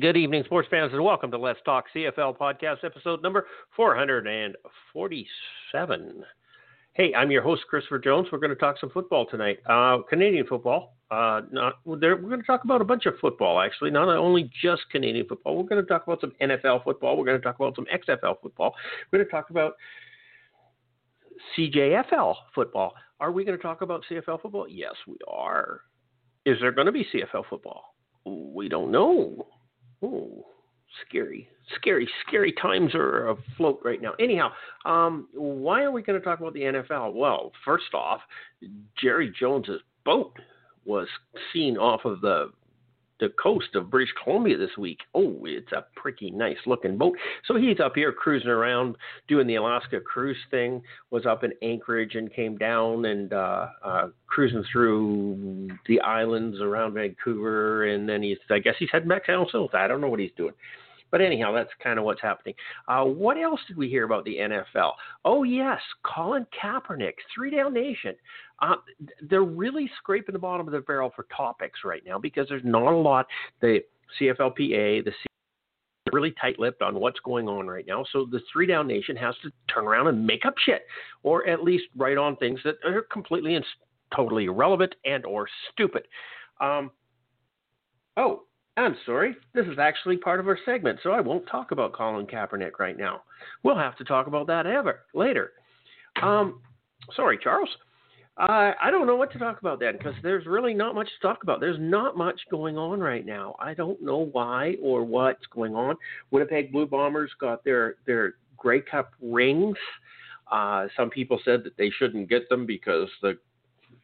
good evening, sports fans, and welcome to Let's Talk CFL podcast, episode number 447. Hey, I'm your host, Christopher Jones. We're going to talk some football tonight. Uh, Canadian football. Uh, not we're going to talk about a bunch of football, actually, not only just Canadian football. We're going to talk about some NFL football. We're going to talk about some XFL football. We're going to talk about CJFL football. Are we going to talk about CFL football? Yes, we are. Is there going to be CFL football? We don't know. Oh, scary, scary, scary times are afloat right now. Anyhow, um, why are we going to talk about the NFL? Well, first off, Jerry Jones's boat was seen off of the the coast of British Columbia this week. Oh, it's a pretty nice looking boat. So he's up here cruising around doing the Alaska cruise thing. Was up in Anchorage and came down and uh, uh, cruising through the islands around Vancouver, and then he's I guess he's heading back down south. I don't know what he's doing. But anyhow, that's kind of what's happening. Uh, what else did we hear about the NFL? Oh, yes, Colin Kaepernick, Three Down Nation. Uh, they're really scraping the bottom of the barrel for topics right now because there's not a lot. The CFLPA, the really tight-lipped on what's going on right now. So the Three Down Nation has to turn around and make up shit, or at least write on things that are completely and totally irrelevant and or stupid. Um, oh, I'm sorry. This is actually part of our segment, so I won't talk about Colin Kaepernick right now. We'll have to talk about that ever later. Um, sorry, Charles. I don't know what to talk about then because there's really not much to talk about. There's not much going on right now. I don't know why or what's going on. Winnipeg Blue Bombers got their their Grey Cup rings. Uh, some people said that they shouldn't get them because the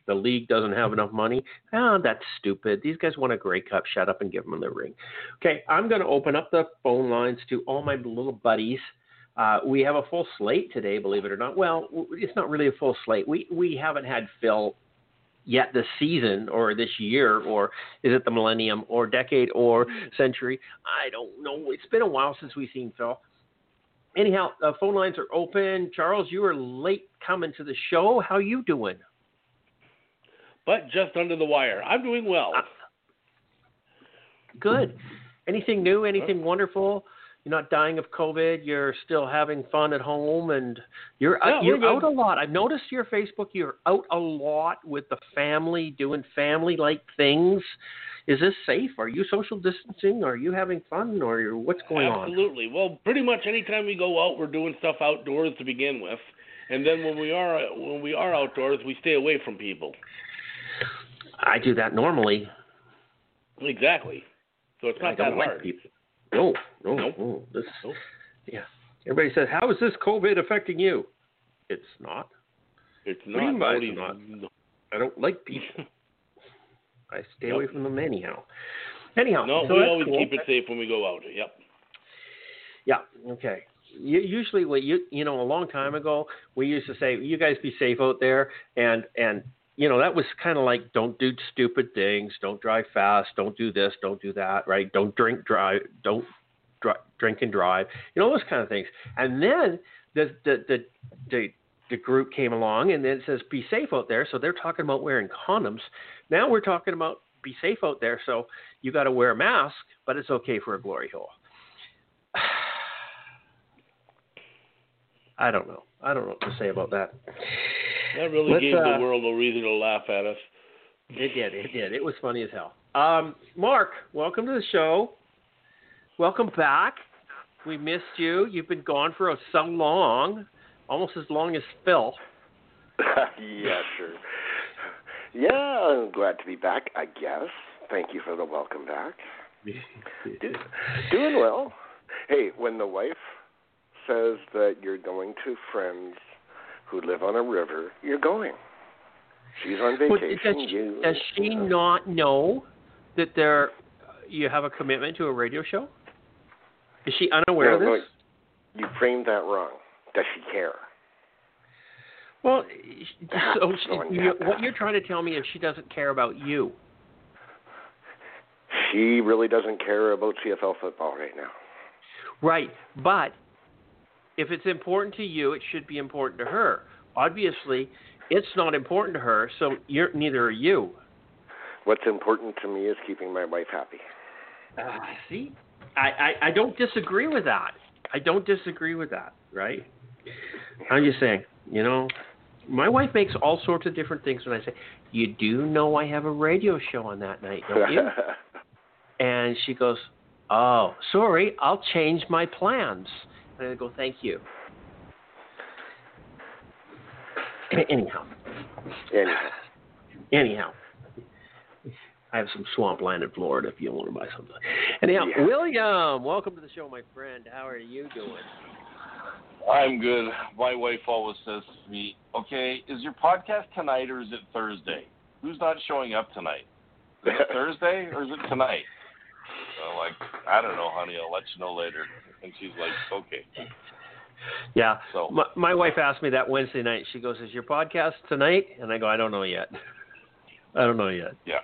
the league doesn't have enough money. Ah, that's stupid. These guys want a Grey Cup. Shut up and give them the ring. Okay, I'm going to open up the phone lines to all my little buddies. Uh, we have a full slate today, believe it or not. Well, it's not really a full slate. We we haven't had Phil yet this season or this year or is it the millennium or decade or century? I don't know. It's been a while since we've seen Phil. Anyhow, uh, phone lines are open. Charles, you were late coming to the show. How you doing? But just under the wire. I'm doing well. Uh, good. Anything new? Anything wonderful? You're not dying of COVID. You're still having fun at home, and you're Yeah, you're out a lot. I've noticed your Facebook. You're out a lot with the family, doing family-like things. Is this safe? Are you social distancing? Are you having fun, or what's going on? Absolutely. Well, pretty much anytime we go out, we're doing stuff outdoors to begin with, and then when we are when we are outdoors, we stay away from people. I do that normally. Exactly. So it's not that like hard. people. No, no, Nope. no. This, Nope. yeah. Everybody says, "How is this COVID affecting you?" It's not. It's What do not. mean by Nobody's- it's I don't like people. I stay away from them anyhow. Anyhow, no, so we always cool. keep it safe when we go out. Yep. Yeah. Okay. Usually, what you you know, a long time ago, we used to say, "You guys be safe out there," and and you know that was kind of like, "Don't do stupid things. Don't drive fast. Don't do this. Don't do that. Right? Don't drink, drive. Don't dri- drink and drive. You know those kind of things." And then the the the the the group came along and then it says be safe out there so they're talking about wearing condoms now we're talking about be safe out there so you got to wear a mask but it's okay for a glory hole I don't know. I don't know what to say about that. That really Let's, gave uh, the world a reason to laugh at us. It did. It did. It was funny as hell. Um, Mark, welcome to the show. Welcome back. We missed you. You've been gone for so long, almost as long as Phil. yeah, sure. Yeah, I'm glad to be back, I guess. Thank you for the welcome back. Do, doing well. Hey, when the wife says that you're going to friends who live on a river, you're going. She's on vacation. does, you, does she not know that they're you have a commitment to a radio show? Is she unaware No, of no, this? you framed that wrong. Does she care? Well, so she, you, what you're trying to tell me is she doesn't care about you. She really doesn't care about CFL football right now. Right, but if it's important to you, it should be important to her. Obviously, it's not important to her, so you're neither are you. What's important to me is keeping my wife happy. Uh, see, I, I I don't disagree with that. I don't disagree with that. Right? I'm just saying, you know, my wife makes all sorts of different things when I say, "You do know I have a radio show on that night, don't you?" and she goes, "Oh, sorry, I'll change my plans." And I go, "Thank you." Anyhow, Anyhow, anyhow, I have some swampland in Florida if you want to buy something. Anyhow, Yeah. William, welcome to the show, my friend. How are you doing? I'm good. My wife always says to me, "Okay, is your podcast tonight or is it Thursday? Who's not showing up tonight? Is it Thursday or is it tonight?" I'm like, "I don't know, honey. I'll let you know later." And she's like, "Okay." Yeah. So My, my wife asked me that Wednesday night. She goes, "Is your podcast tonight?" And I go, "I don't know yet. I don't know yet. yeah,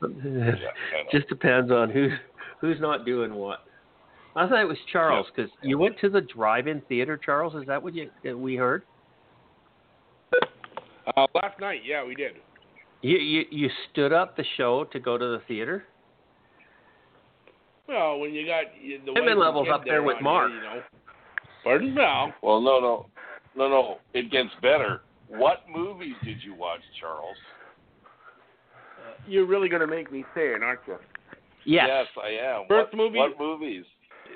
yeah. Just depends on who who's not doing what." I thought it was Charles because you went to the drive-in theater. Charles, is that what you that we heard? Uh, last night, yeah, we did. You, you you stood up the show to go to the theater. Well, when you got the Commitment wife and levels up there with Mark. You, you know. Pardon? No. Well, no, no, no, no. It gets better. What movies did you watch, Charles? You're really going to make me say it, aren't you? Yes. Yes, I am. First what, movie- What movies?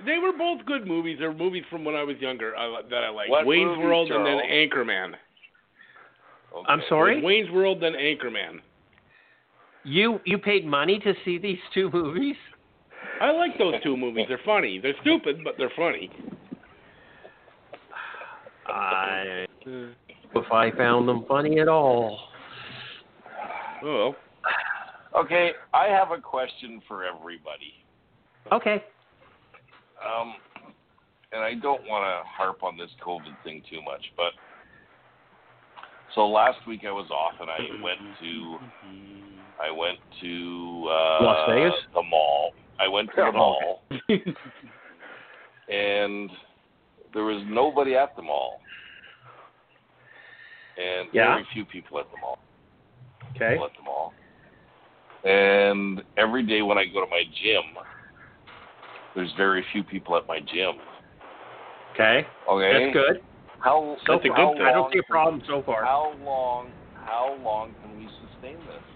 They were both good movies. They were movies from when I was younger uh, that I liked. What Wayne's movies, World and then Anchorman. Okay. I'm sorry. Wayne's World then Anchorman. You you paid money to see these two movies? I like those two movies. They're funny. They're stupid, but they're funny. I if I found them funny at all. Oh, Okay, I have a question for everybody. Okay. Um, and I don't want to harp on this COVID thing too much, but so last week I was off and I went to I went to uh, Las Vegas? the mall. I went to oh, the Oh, mall, and there was nobody at the mall, and Yeah. very few people at the mall. Okay. People at the mall. And every day when I go to my gym, there's very few people at my gym. Okay. Okay. That's good. How So That's a good thing. I don't see a problem so far. How long? How long can we sustain this?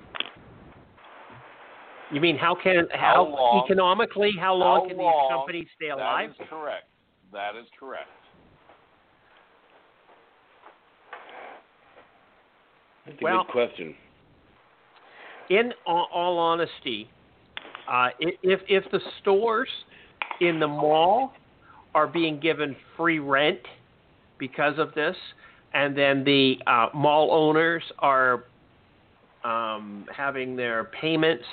You mean how can How how, long- economically how long how can long- these companies stay alive? That is correct. That is correct. that's a Well- good question. In all, all honesty, uh, if if the stores in the mall are being given free rent because of this, and then the uh, mall owners are um, having their payments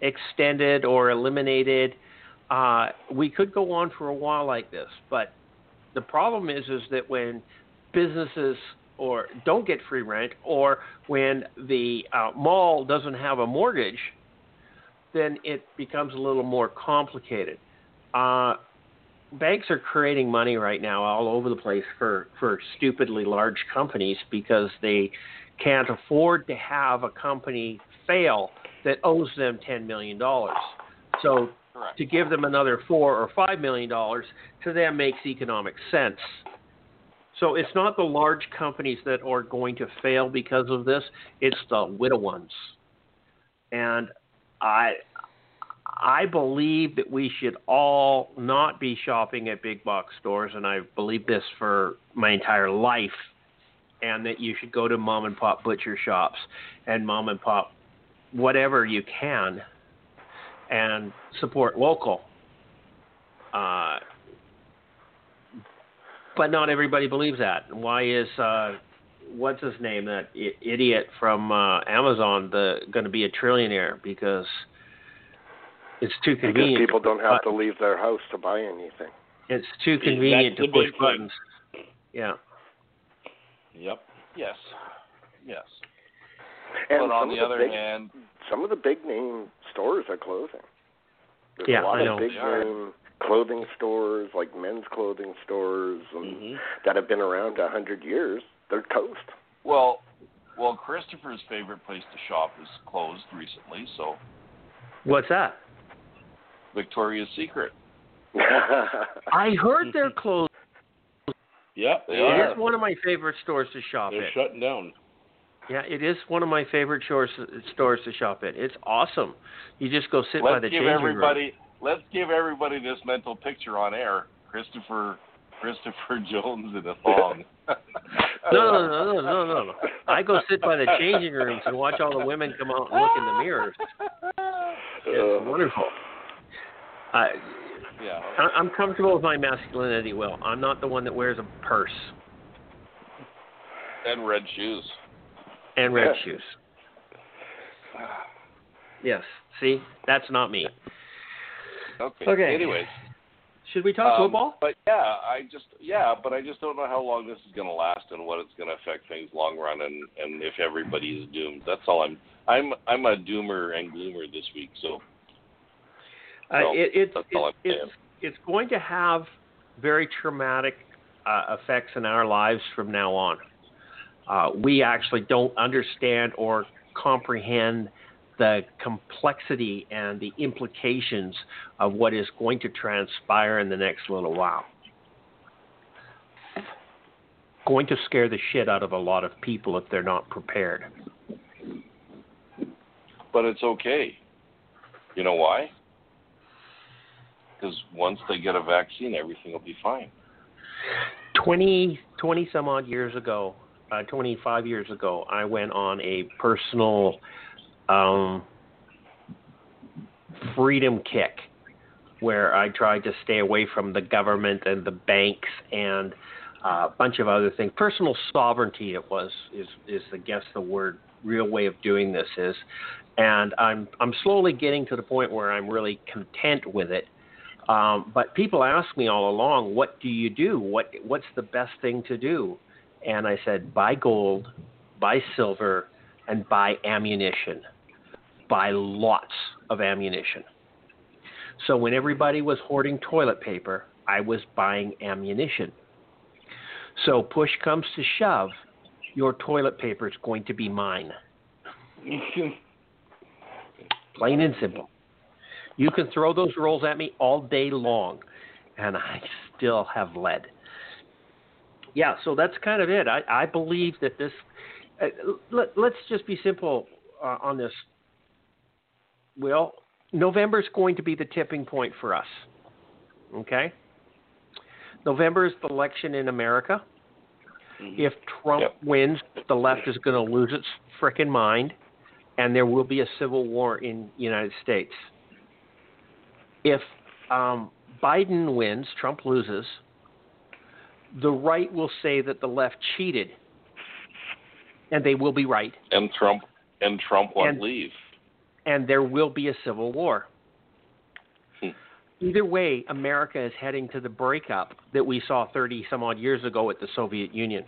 extended or eliminated, uh, we could go on for a while like this. But the problem is, is that when businesses or don't get free rent, or when the uh, mall doesn't have a mortgage, then it becomes a little more complicated. Uh, banks are creating money right now all over the place for, for stupidly large companies because they can't afford to have a company fail that owes them $10 million. So Correct. to give them another four or five million dollars to them makes economic sense. So it's not the large companies that are going to fail because of this; it's the little ones. And I, I believe that we should all not be shopping at big box stores, and I've believed this for my entire life. And that you should go to mom and pop butcher shops and mom and pop whatever you can and support local. Uh, but not everybody believes that. Why is uh, what's his name that I- idiot from uh, Amazon the going to be a trillionaire? Because It's too Because convenient. people to push don't have to leave their house to buy anything. It's too convenient the to push big thing. buttons. Yeah. Yep. Yes. Yes. And but on some the of the other big, hand, some of the big name stores are closing. There's Yeah, a lot I know. of big They name clothing stores, like men's clothing stores, and hmm that have been around a hundred years. They're toast. well, well, Christopher's favorite place to shop is closed recently, so What's that? Victoria's Secret. I heard they're closed. Yep. They They It are. is one of my favorite stores to shop They're at. shutting down. Yeah, it is one of my favorite stores stores to shop at. It's awesome. You just go sit by Let's the give changing room. everybody let's give everybody this mental picture on air. Christopher Christopher Jones in a thong. No, no, no, no, no, no, no. I go sit by the changing rooms and watch all the women come out and look in the mirrors. It's Uh, wonderful. I, Yeah. I- I'm comfortable with my masculinity. Well, I'm not the one that wears a purse And red shoes. And red Yeah. shoes. Yes. See, that's not me. Okay. Okay. Anyways. Should we talk um, football? But yeah, I just yeah, but I just don't know how long this is going to last and what it's going to affect things long run and and if everybody is doomed. That's all I'm I'm I'm a doomer and gloomer this week. So Uh, No, it, it's that's all it's it's it's going to have very traumatic uh, effects in our lives from now on. Uh, we actually don't understand or comprehend the complexity and the implications of what is going to transpire in the next little while. Going to scare the shit out of a lot of people if they're not prepared. but it's okay. You know why? Because once they get a vaccine, everything will be fine. 20, 20 some odd years ago, uh, 25 years ago, I went on a personal um, freedom kick where I tried to stay away from the government and the banks and uh, a bunch of other things. Personal sovereignty, it was, is, is I guess the word, real way of doing this is. And I'm, I'm slowly getting to the point where I'm really content with it. Um, but people ask me all along, what do you do? What what's the best thing to do? And I said, buy gold, buy silver, and buy ammunition. Buy lots of ammunition. So when everybody was hoarding toilet paper, I was buying ammunition. So push comes to shove, your toilet paper is going to be mine. Plain and simple. You can throw those rolls at me all day long, and I still have lead. Yeah, so that's kind of it. I, I believe that this. Uh, let, let's just be simple uh, on this. Well, November is going to be the tipping point for us. Okay. November is the election in America. If Trump Yep. wins, the left is going to lose its frickin' mind, and there will be a civil war in the United States. If um, Biden wins, Trump loses, the right will say that the left cheated, and they will be right, And Trump and Trump won't And- leave. and there will be a civil war. Hmm. Either way, America is heading to the breakup that we saw 30 some odd years ago with the Soviet Union.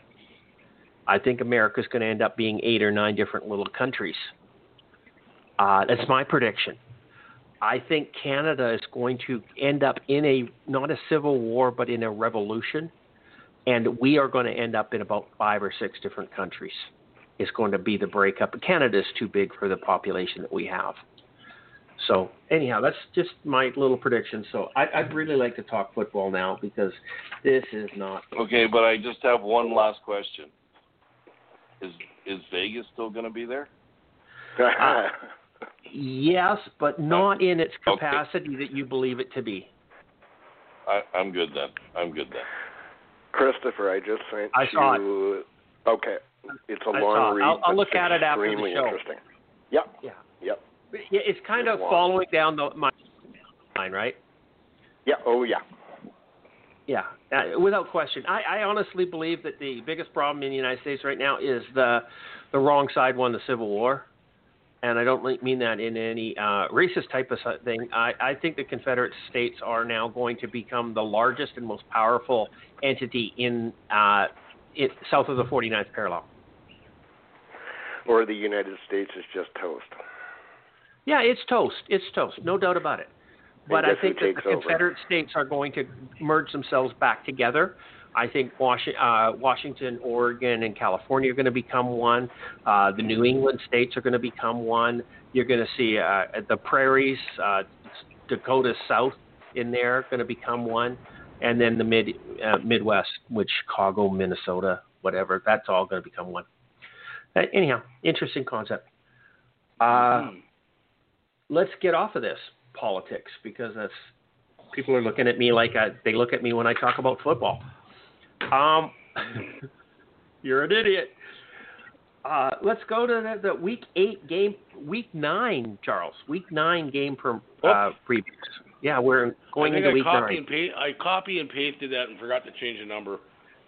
I think America is going to end up being eight or nine different little countries. Uh, that's my prediction. I think Canada is going to end up in a not a civil war, but in a revolution, and we are going to end up in about five or six different countries. Is going to be the breakup. Canada is too big for the population that we have. So anyhow, that's just my little prediction. So I, I'd really like to talk football now because this is not. Okay, but I just have one last question. Is is Vegas still going to be there? Yes, but not in its Okay. capacity that you believe it to be. I, I'm good then. I'm good then. Christopher, I just sent I saw it. you. Okay, it's a I long read. I'll- I'll look at it after the extremely show. Interesting. Yep. Yeah. Yep. Yeah, it's kind of Wow. following down the my line, right? Yeah. Oh yeah. Yeah, uh, without question. I, I honestly believe that the biggest problem in the United States right now is the the wrong side won the Civil War, and I don't mean that in any uh, racist type of thing. I, I think the Confederate States are now going to become the largest and most powerful entity in uh, it, south of the 49th parallel. Or the United States is just toast. Yeah, it's toast. It's toast. No doubt about it. But I think that the over? Confederate States are going to merge themselves back together. I think Washington, uh, Oregon, and California are going to become one. Uh, the New England states are going to become one. You're going to see uh, the prairies, uh, Dakota South in there, going to become one, and then the mid uh, Midwest, which Chicago, Minnesota, whatever. That's all going to become one. Uh, anyhow, interesting concept. Uh, mm-hmm. Let's get off of this politics because that's people are looking at me like I, they look at me when I talk about football. Um, you're an idiot. Uh, let's go to the, the, week eight game, week nine, Charles. Week nine game per uh, previews. Yeah, we're going into I week copy nine. And I copy and pasted that and forgot to change the number.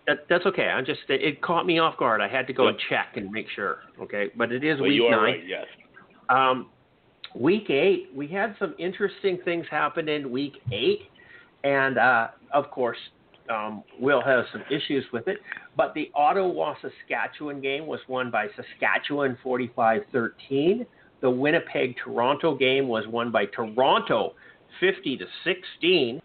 That, that's okay. I just it caught me off guard. I had to go and check and make sure. Okay, but it is well, week you are nine. Right, yes. Um, week eight, we had some interesting things happen in week eight, and uh, of course, um, Will has some issues with it. But the Ottawa Saskatchewan game was won by Saskatchewan 45 13. The Winnipeg Toronto game was won by Toronto 50 to 16.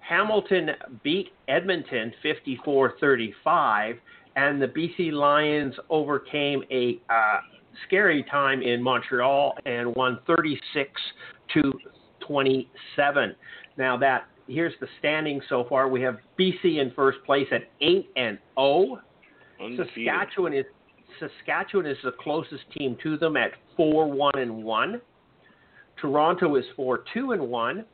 Hamilton beat Edmonton 54 35. And the BC Lions overcame a uh, scary time in Montreal and won 36 to 27. Now that here's the standings so far. We have BC in first place at eight and zero. Saskatchewan is Saskatchewan is the closest team to them at four one and one. Toronto is four two and one.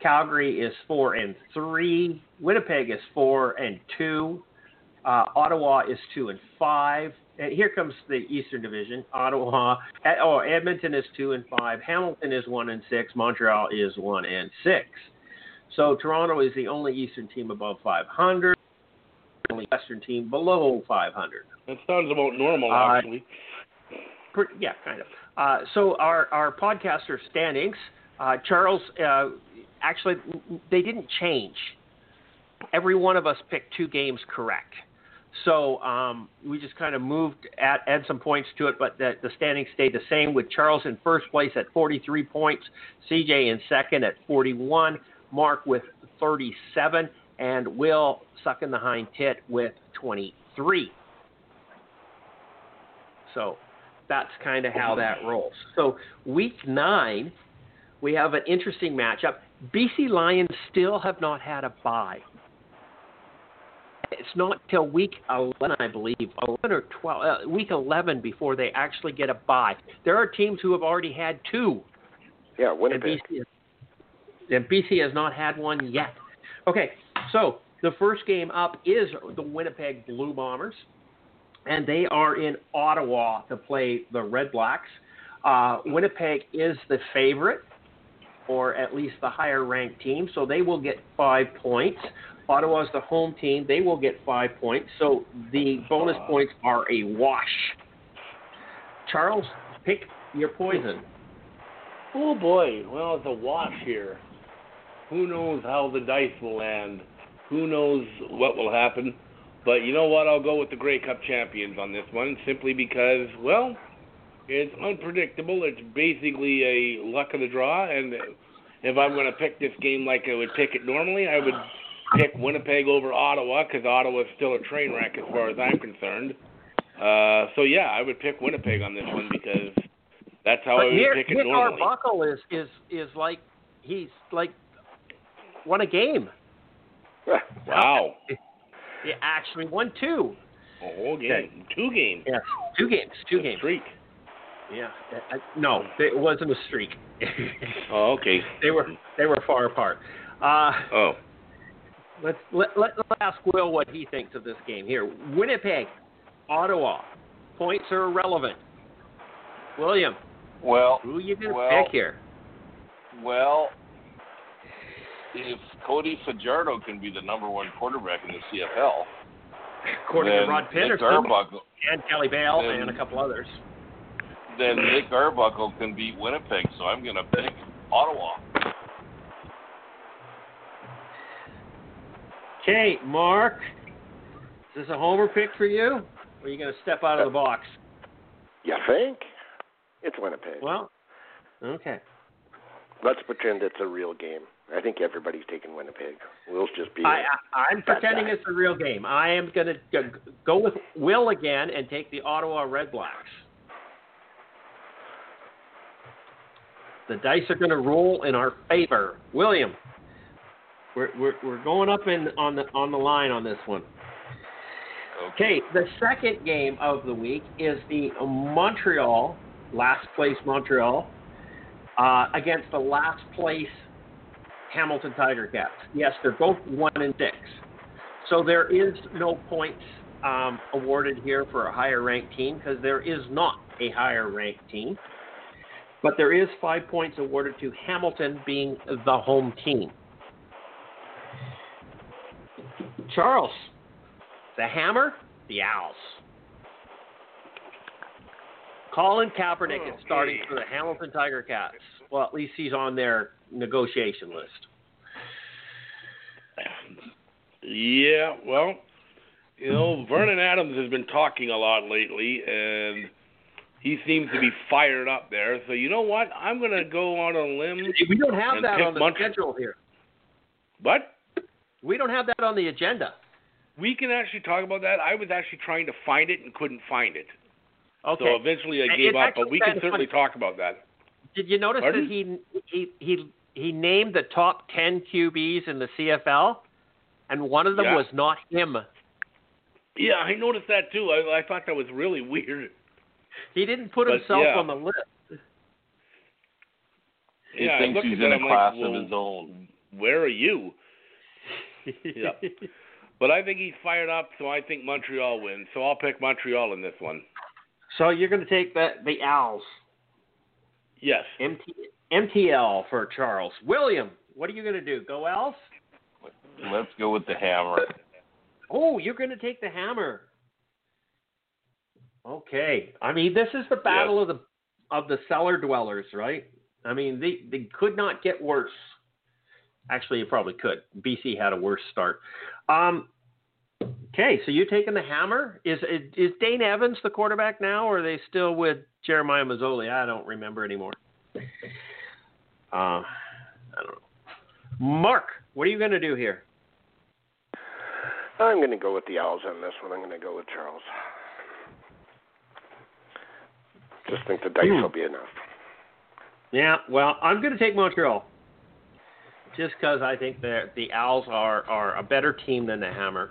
Calgary is four and three. Winnipeg is four and two. Uh, Ottawa is two and five. And here comes the Eastern Division. Ottawa, oh, Edmonton is two and five. Hamilton is one and six. Montreal is one and six. So Toronto is the only Eastern team above 500, the only Western team below 500. That sounds about normal, Uh, actually. Per, yeah, kind of. Uh, so our our podcaster standings, uh, Charles, uh, actually they didn't change. Every one of us picked two games correct. So um, we just kind of moved, at, add some points to it, but the, the standings stayed the same with Charles in first place at 43 points, CJ in second at 41, Mark with 37, and Will sucking the hind tit with 23. So that's kind of how that rolls. So week nine, we have an interesting matchup. BC Lions still have not had a bye. It's not till week 11, I believe, 11 or 12, uh, week 11 before they actually get a bye. There are teams who have already had two. Yeah, Winnipeg. BC, and BC has not had one yet. Okay, so the first game up is the Winnipeg Blue Bombers, and they are in Ottawa to play the Red Blacks. Uh, Winnipeg is the favorite, or at least the higher ranked team, so they will get five points. Ottawa is the home team; they will get five points. So the bonus points are a wash. Charles, pick your poison. Oh boy, well it's a wash here. Who knows how the dice will land? Who knows what will happen? But you know what? I'll go with the Grey Cup champions on this one, simply because, well, it's unpredictable. It's basically a luck of the draw, and if I'm going to pick this game like I would pick it normally, I would pick Winnipeg over Ottawa because Ottawa is still a train wreck as far as I'm concerned. Uh, so yeah, I would pick Winnipeg on this one because that's how I would Nick, pick it Nick normally. Arbuckle is is is like he's like won a game. Wow, He actually won two. a whole game, two games, Yeah, two games, two A games. streak. Yeah, I, no, it wasn't a streak. Oh, okay. they were they were far apart. Uh, Oh, let's let, let let's ask Will what he thinks of this game here. Winnipeg, Ottawa, points are irrelevant. William, Well, who are you gonna Well, pick here? well, if Cody Fajardo can be the number one quarterback in the CFL, According then to Rod Nick Pedersen Arbuckle, and Kelly Bale then- and a couple others. then Nick Arbuckle can beat Winnipeg. So I'm going to pick Ottawa. Okay, Mark. Is this a homer pick for you? Or are you going to step out of the box? You think? It's Winnipeg. Well, okay. Let's pretend it's a real game. I think everybody's taking Winnipeg. We'll just be. I, I, I'm pretending guy. it's a real game. I am going to go with Will again and take the Ottawa Red Blacks. The dice are going to roll in our favor. William, we're, we're, we're going up in on the on the line on this one. Okay, the second game of the week is the Montreal, last place Montreal, uh, against the last place Hamilton Tiger Cats. Yes, they're both one and six. So there is no points um, awarded here for a higher ranked team because there is not a higher ranked team. But there is five points awarded to Hamilton being the home team. Charles, the Hammer, the Als. Colin Kaepernick is starting for the Hamilton Tiger Cats. Well, at least he's on their negotiation list. Yeah, well, you know, Vernon Adams has been talking a lot lately, and he seems to be fired up there. So you know what? I'm going to go on a limb. We don't have that on the Mont- schedule here. What? We don't have that on the agenda. We can actually talk about that. I was actually trying to find it and couldn't find it. Okay. So eventually I gave it's up, but we can certainly funny. talk about that. Did you notice Pardon? that he he he he named the top ten QBs in the CFL, and one of them Yeah. was not him. Yeah, I noticed that too. I, I thought that was really weird. He didn't put But, himself yeah. on the list. He yeah, thinks he's in a class like, well, of his own. Where are you? Yeah. But I think he's fired up, so I think Montreal wins. So I'll pick Montreal in this one. So you're going to take the the Als, Yes. MT, MTL for Charles William. What are you going to do? Go Als? Let's go with the Hammer. Oh, you're going to take the Hammer. Okay. I mean, this is the battle of the of the cellar dwellers, right? I mean, they they could not get worse. Actually, it probably could. BC had a worse start. Um, okay, so you're taking the Hammer. Is is Dane Evans the quarterback now, or are they still with Jeremiah Masoli? I don't remember anymore. Uh, I don't know. Mark, what are you going to do here? I'm going to go with the Als on this one. I'm going to go with Charles. Just think the dice Hmm. will be enough. Yeah, well, I'm going to take Montreal. Just because I think that the Als are, are a better team than the Hammer.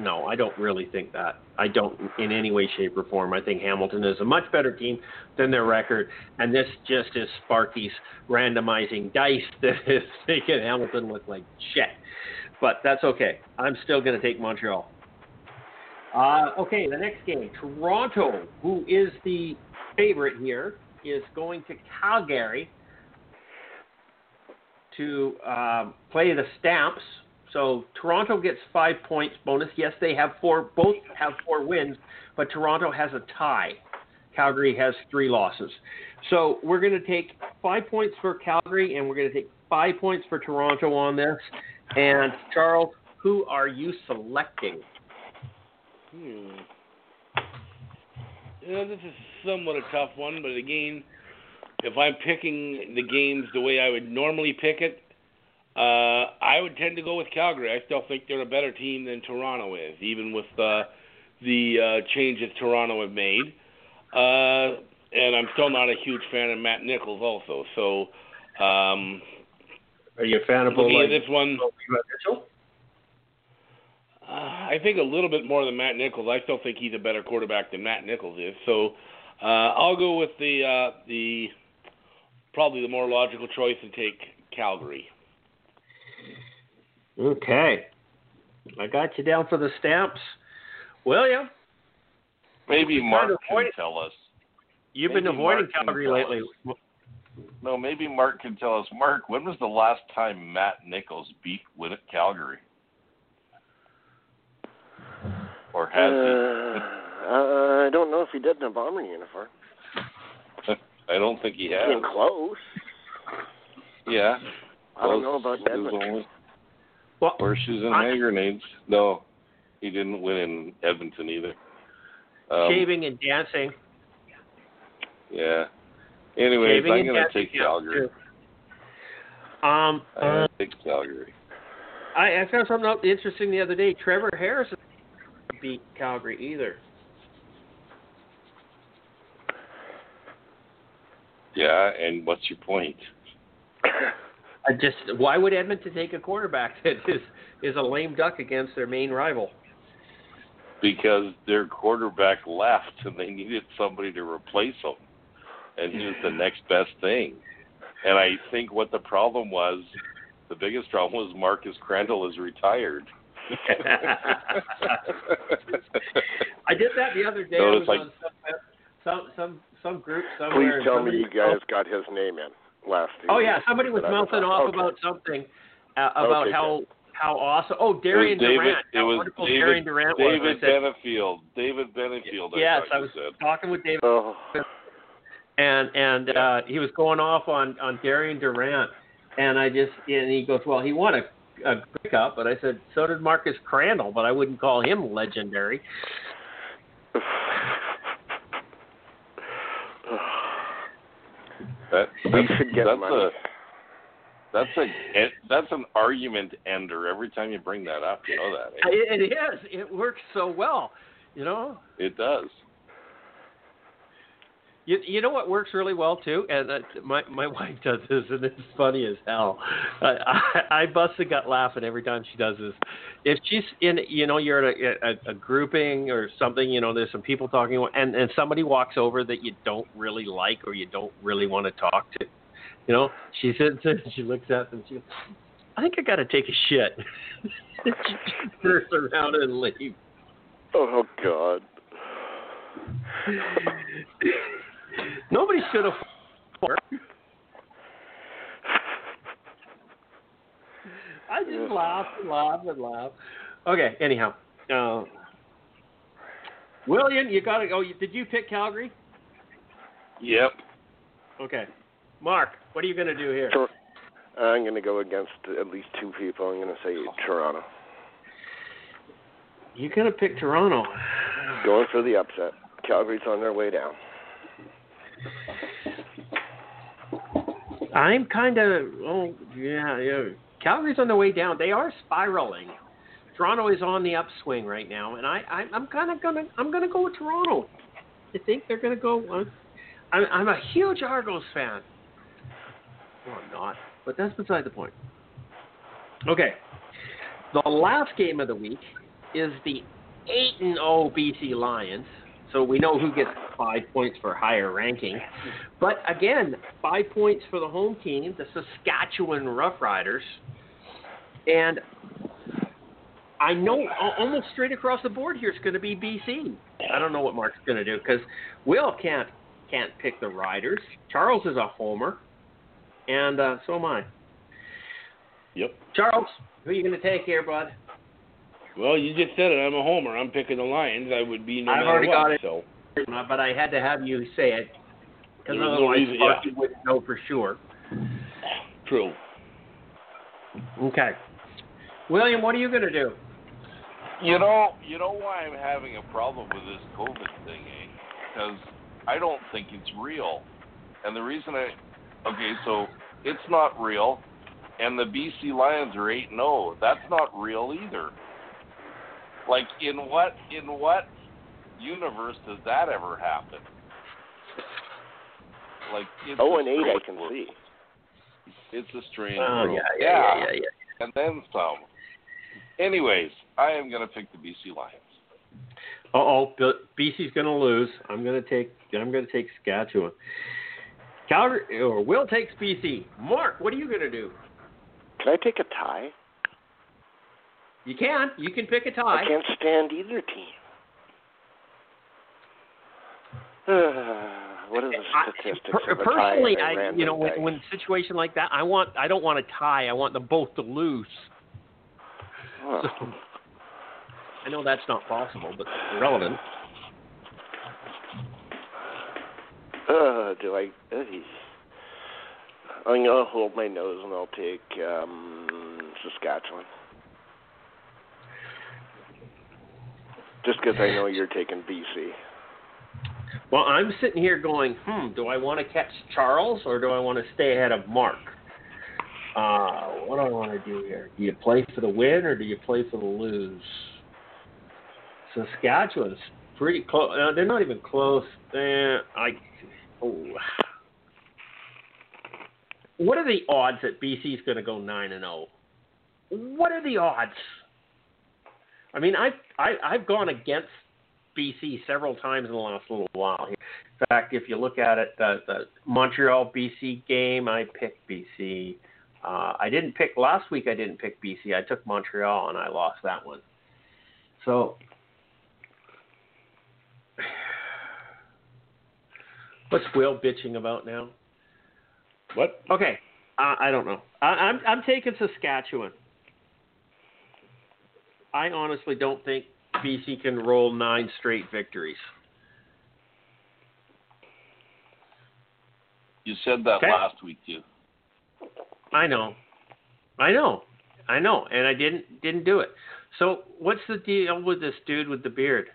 No, I don't really think that. I don't in any way, shape, or form. I think Hamilton is a much better team than their record, and this just is Sparky's randomizing dice that is making Hamilton look like shit. But that's okay. I'm still going to take Montreal. Uh, okay, the next game, Toronto, who is the favorite here, is going to Calgary to um, play the Stamps. So Toronto gets five points bonus. Yes, they have four. Both have four wins, but Toronto has a tie. Calgary has three losses. So we're going to take five points for Calgary, and we're going to take five points for Toronto on this. And Charles, who are you selecting? Hmm. This is somewhat a tough one, but again, if I'm picking the games the way I would normally pick it, uh, I would tend to go with Calgary. I still think they're a better team than Toronto is, even with uh, the uh, changes Toronto have made. Uh, and I'm still not a huge fan of Matt Nichols, also. So, um, Are you a fan of looking like, this one, Mitchell? Uh, I think a little bit more than Matt Nichols. I still think he's a better quarterback than Matt Nichols is. So uh, I'll go with the uh, the probably the more logical choice and take Calgary. Okay. I got you down for the stamps. William, Maybe You're Mark can avoid tell us. you've Maybe been avoiding Mark can Calgary tell lately. No, maybe Mark can tell us. Mark, when was the last time Matt Nichols beat Win- Calgary? Or has Uh, Uh, I don't know if he did in a bomber uniform. I don't think he has. Came close. Yeah. I don't know about that. Edmonton. only Well, Horseshoes and I- hand grenades. No, he didn't win in Edmonton either. Um, shaving and dancing. Yeah. Anyways, shaving I'm gonna dancing take Calgary. too. Um, I'm uh, take Calgary. I, I found something interesting the other day. Trevor Harrison beat Calgary either. Yeah, and what's your point? I just why would Edmonton take a quarterback that is is a lame duck against their main rival? Because their quarterback left and they needed somebody to replace him, and he was the next best thing. And I think what the problem was, the biggest problem was Marcus Crandell is retired. I did that the other day. No, I was like- on some, some some some group somewhere. and tell me you guys got his name in last. Oh yeah, somebody was mouthing off okay. about something uh, about Okay, how how awesome. Oh, Darian David- Durant. it How was wonderful David- Darian Durant was. David Benefield. David Benefield. I yes, I was said. talking with David, Oh, and and uh, he was going off on on Darian Durant, and I just and he goes, well, he won a a pickup, but I said so did Marcus Crandell, but I wouldn't call him legendary. That, we that's, should get that's money. a that's a that's an argument ender every time you bring that up. You know that eh? It, it is. It works so well, you know. it does. You, you know what works really well too, and uh, my my wife does this, and it's funny as hell. I, I, I bust a gut laughing every time she does this. If she's in, you know, you're at a, a, a grouping or something, you know, there's some people talking, and and somebody walks over that you don't really like or you don't really want to talk to, you know, she sits and she looks at them, and she goes, I think I got to take a shit. she turns around and leaves. oh God. Nobody should have. I just laugh and laugh and laugh. Okay, anyhow. Uh, William, you got to go. Oh, did you pick Calgary? Yep. Okay. Mark, what are you going to do here? I'm going to go against at least two people. I'm going to say Toronto. You're going to pick Toronto. Going for the upset. Calgary's on their way down. I'm kind of. Oh, yeah, yeah. Calgary's on the way down. They are spiraling. Toronto is on the upswing right now, and I, I I'm kind of gonna I'm gonna go with Toronto. I think they're gonna go. Uh, I'm I'm a huge Argos fan. Well, I'm not, but that's beside the point. Okay, the last game of the week is the eight and zero BC Lions. So we know who gets five points for higher ranking. But again, five points for the home team, the Saskatchewan Roughriders. And I know almost straight across the board here it's going to be BC. I don't know what Mark's going to do because Will can't can't pick the Riders. Charles is a homer, and uh, so am I. Yep. Charles, who are you going to take here, bud? Well, you just said it. I'm a homer. I'm picking the Lions. I would be no I've matter already what. got it. So But I had to have you say it because There was no otherwise reason- Sparky yeah. wouldn't know for sure. true. Okay. William, what are you going to do? You know, you know why I'm having a problem with this COVID thing, eh? Because I don't think it's real. And the reason I, okay, so it's not real, and the BC Lions are eight and zero. That's not real either. Like in what in what universe does that ever happen? Like it's Oh, and eight I can world. see. It's a strange Oh, world. yeah, yeah, yeah, yeah, yeah. and then some. Anyways, I am going to pick the BC Lions. Uh oh, BC's going to lose. I'm going to take. I'm going to take Saskatchewan. Calgary or Will takes BC. Mark, what are you going to do? Can I take a tie? You can. You can pick a tie. I can't stand either team. what are the I- statistics per- of personally, I you know when, when a situation like that, I want. I don't want a tie. I want them both to lose. So, I know that's not possible, but relevant. Uh, do I? Uh, I'm gonna hold my nose and I'll take um, Saskatchewan. Just because I know you're taking BC. Well, I'm sitting here going, hmm, do I want to catch Charles or do I want to stay ahead of Mark? Uh, what do I want to do here? Do you play for the win or do you play for the lose? Saskatchewan's pretty close. Uh, they're not even close. Eh, I. Oh. What are the odds that BC is going to go nine and zero? What are the odds? I mean, I've I, I've gone against BC several times in the last little while. In fact, if you look at it, the, the Montreal BC game, I picked BC. Uh, I didn't pick last week. I didn't pick BC. I took Montreal and I lost that one. So, what's Will bitching about now? What? Okay, uh, I don't know. I, I'm I'm taking Saskatchewan. I honestly don't think BC can roll nine straight victories. You said that Okay. last week too. I know, I know, I know, and I didn't didn't do it. So what's the deal with this dude with the beard?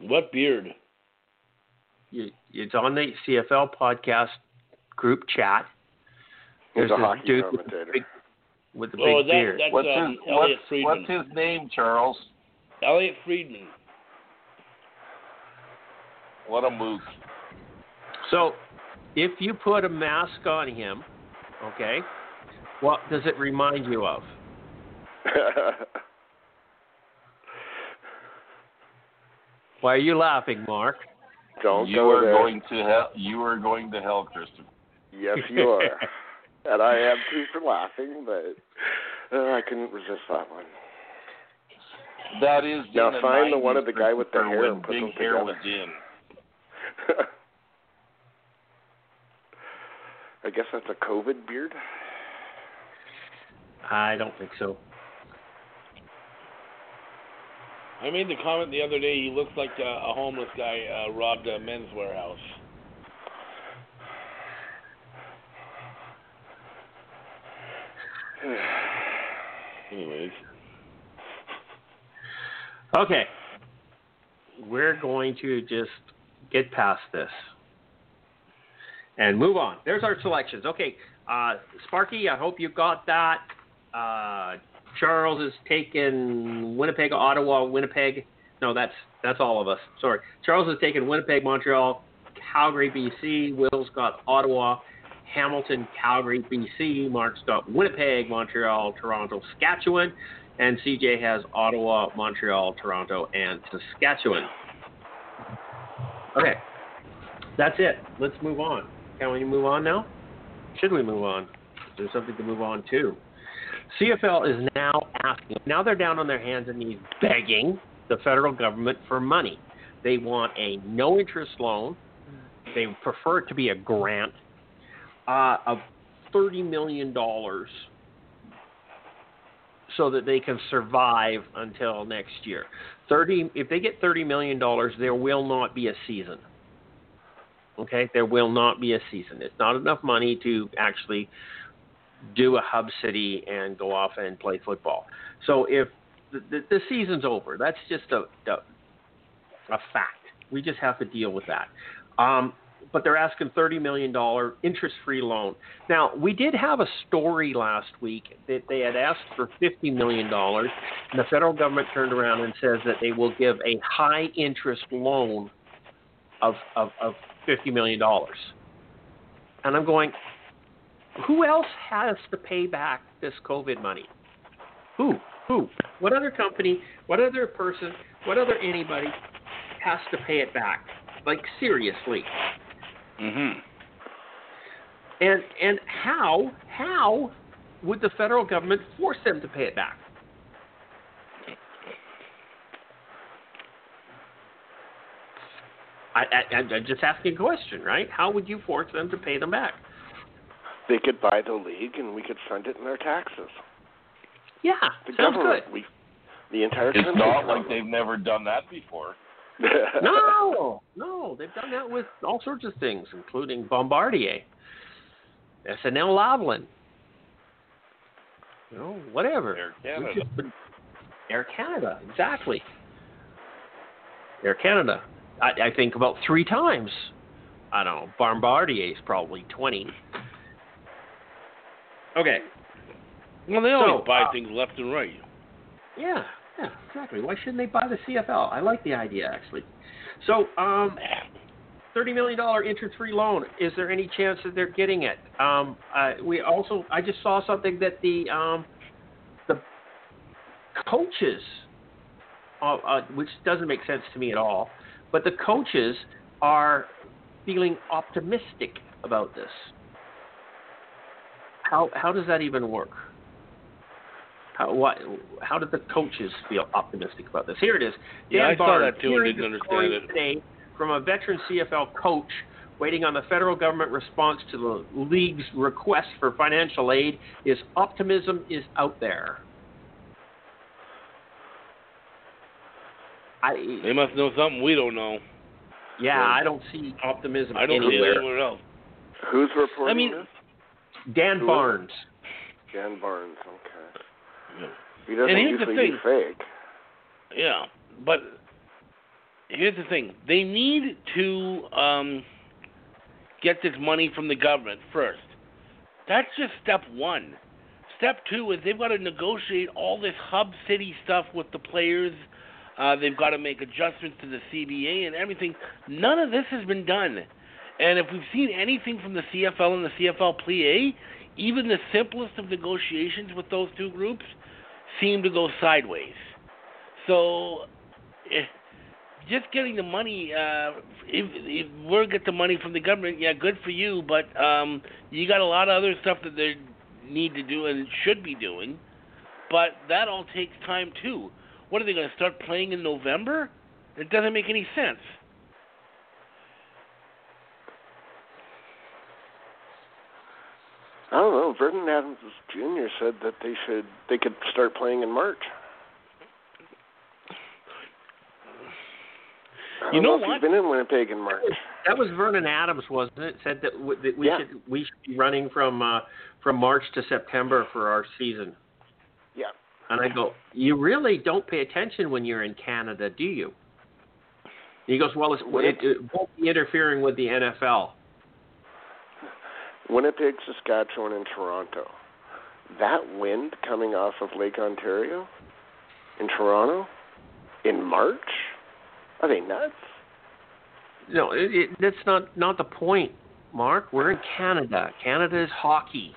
What beard? You, it's on the CFL podcast group chat. There's a this dude dude with the commentator. big, with the big Oh, that, beard. that's What's um, his Elliotte what's, Friedman. what's his name, Charles? Elliotte Friedman. What a mook. So, if you put a mask on him, okay, what does it remind you of? Why are you laughing, Mark? Don't you go are there. going to hell. You are going to hell, Christopher. Yes, you are. and I am too for laughing, but uh, I couldn't resist that one. That is Now in find the one of the guy with the hair and put big them hair together. was in. I guess that's a COVID beard. I don't think so. I made the comment the other day. He looks like uh, a homeless guy uh, robbed a Men's Wearhouse. Anyways, Okay. We're going to just get past this and move on. There's our selections. Okay. Uh, Sparky, I hope you got that. Uh, Charles is taking Winnipeg, Ottawa, Winnipeg. No, that's that's all of us. Sorry. Charles has taken Winnipeg, Montreal, Calgary, BC. Will's got Ottawa, Hamilton, Calgary, BC. Mark's got Winnipeg, Montreal, Toronto, Saskatchewan. And CJ has Ottawa, Montreal, Toronto, and Saskatchewan. Okay. That's it. Let's move on. Can we move on now? Should we move on? Is there something to move on to? CFL is now asking, now they're down on their hands and knees begging the federal government for money. They want a no interest loan. They prefer it to be a grant uh, of $30 million so that they can survive until next year. 30 if they get 30 million dollars, there will not be a season. Okay? There will not be a season. It's not enough money to actually do a hub city and go off and play football. So if the, the, the season's over, that's just a, a a fact. We just have to deal with that. Um, but they're asking $30 million interest free loan. Now, we did have a story last week that they had asked for $50 million, and the federal government turned around and says that they will give a high interest loan of, of, of $50 million. And I'm going, who else has to pay back this COVID money? Who? Who? What other company, what other person, what other anybody has to pay it back? Like, seriously. Mm-hmm. And and how how would the federal government force them to pay it back? I, I, I'm just asking a question, right? How would you force them to pay them back? They could buy the league and we could fund it in their taxes. Yeah, The sounds government, good. we, the entire It's country. not like they've never done that before. no, no, they've done that with all sorts of things, including Bombardier, SNC-Lavalin, you know, whatever. Air Canada. been- Air Canada, exactly. Air Canada. I, I think about three times. I don't know. Bombardier is probably twenty. Okay. Well, they always So, buy uh, things left and right. Yeah, yeah, exactly. Why shouldn't they buy the CFL? I like the idea actually. So, um, thirty million dollar interest free loan. Is there any chance that they're getting it? Um, uh, we also, I just saw something that the um, the coaches, uh, uh, which doesn't make sense to me at all, but the coaches are feeling optimistic about this. How how does that even work? How what? How did the coaches feel optimistic about this? Here it is. Yeah, Dan I saw that too and didn't understand it. Today, from a veteran CFL coach waiting on the federal government response to the league's request for financial aid, is optimism is out there. I They must know something we don't know. yeah, I don't see optimism I don't see anywhere. anywhere else. Who's reporting I mean- this? Dan Who is it? Barnes. Dan Barnes. Okay. Yeah. He doesn't And here's the be fake. Yeah, but here's the thing: they need to um, get this money from the government first. That's just step one. Step two is they've got to negotiate all this hub city stuff with the players. Uh, they've got to make adjustments to the CBA and everything. None of this has been done. And if we've seen anything from the CFL and the CFLPA, even the simplest of negotiations with those two groups seem to go sideways. So, eh, just getting the money, uh, if, if we're get the money from the government, yeah, good for you. But um, you got a lot of other stuff that they need to do and should be doing. But that all takes time too. What are they going to start playing in November? It doesn't make any sense. I don't know. Vernon Adams Jr. said that they should they could start playing in March. I You know if what? He's been in Winnipeg in March. That was Vernon Adams, wasn't it? Said that, w- that we Yeah. should we should be running from uh, from March to September for our season. Yeah. And I go, you really don't pay attention when you're in Canada, do you? He goes, well, it's, it, it won't be interfering with the NFL. Winnipeg, Saskatchewan, and Toronto. That wind coming off of Lake Ontario in Toronto in March? Are they nuts? No, it, it, that's not not the point, Mark. We're in Canada. Canada is hockey.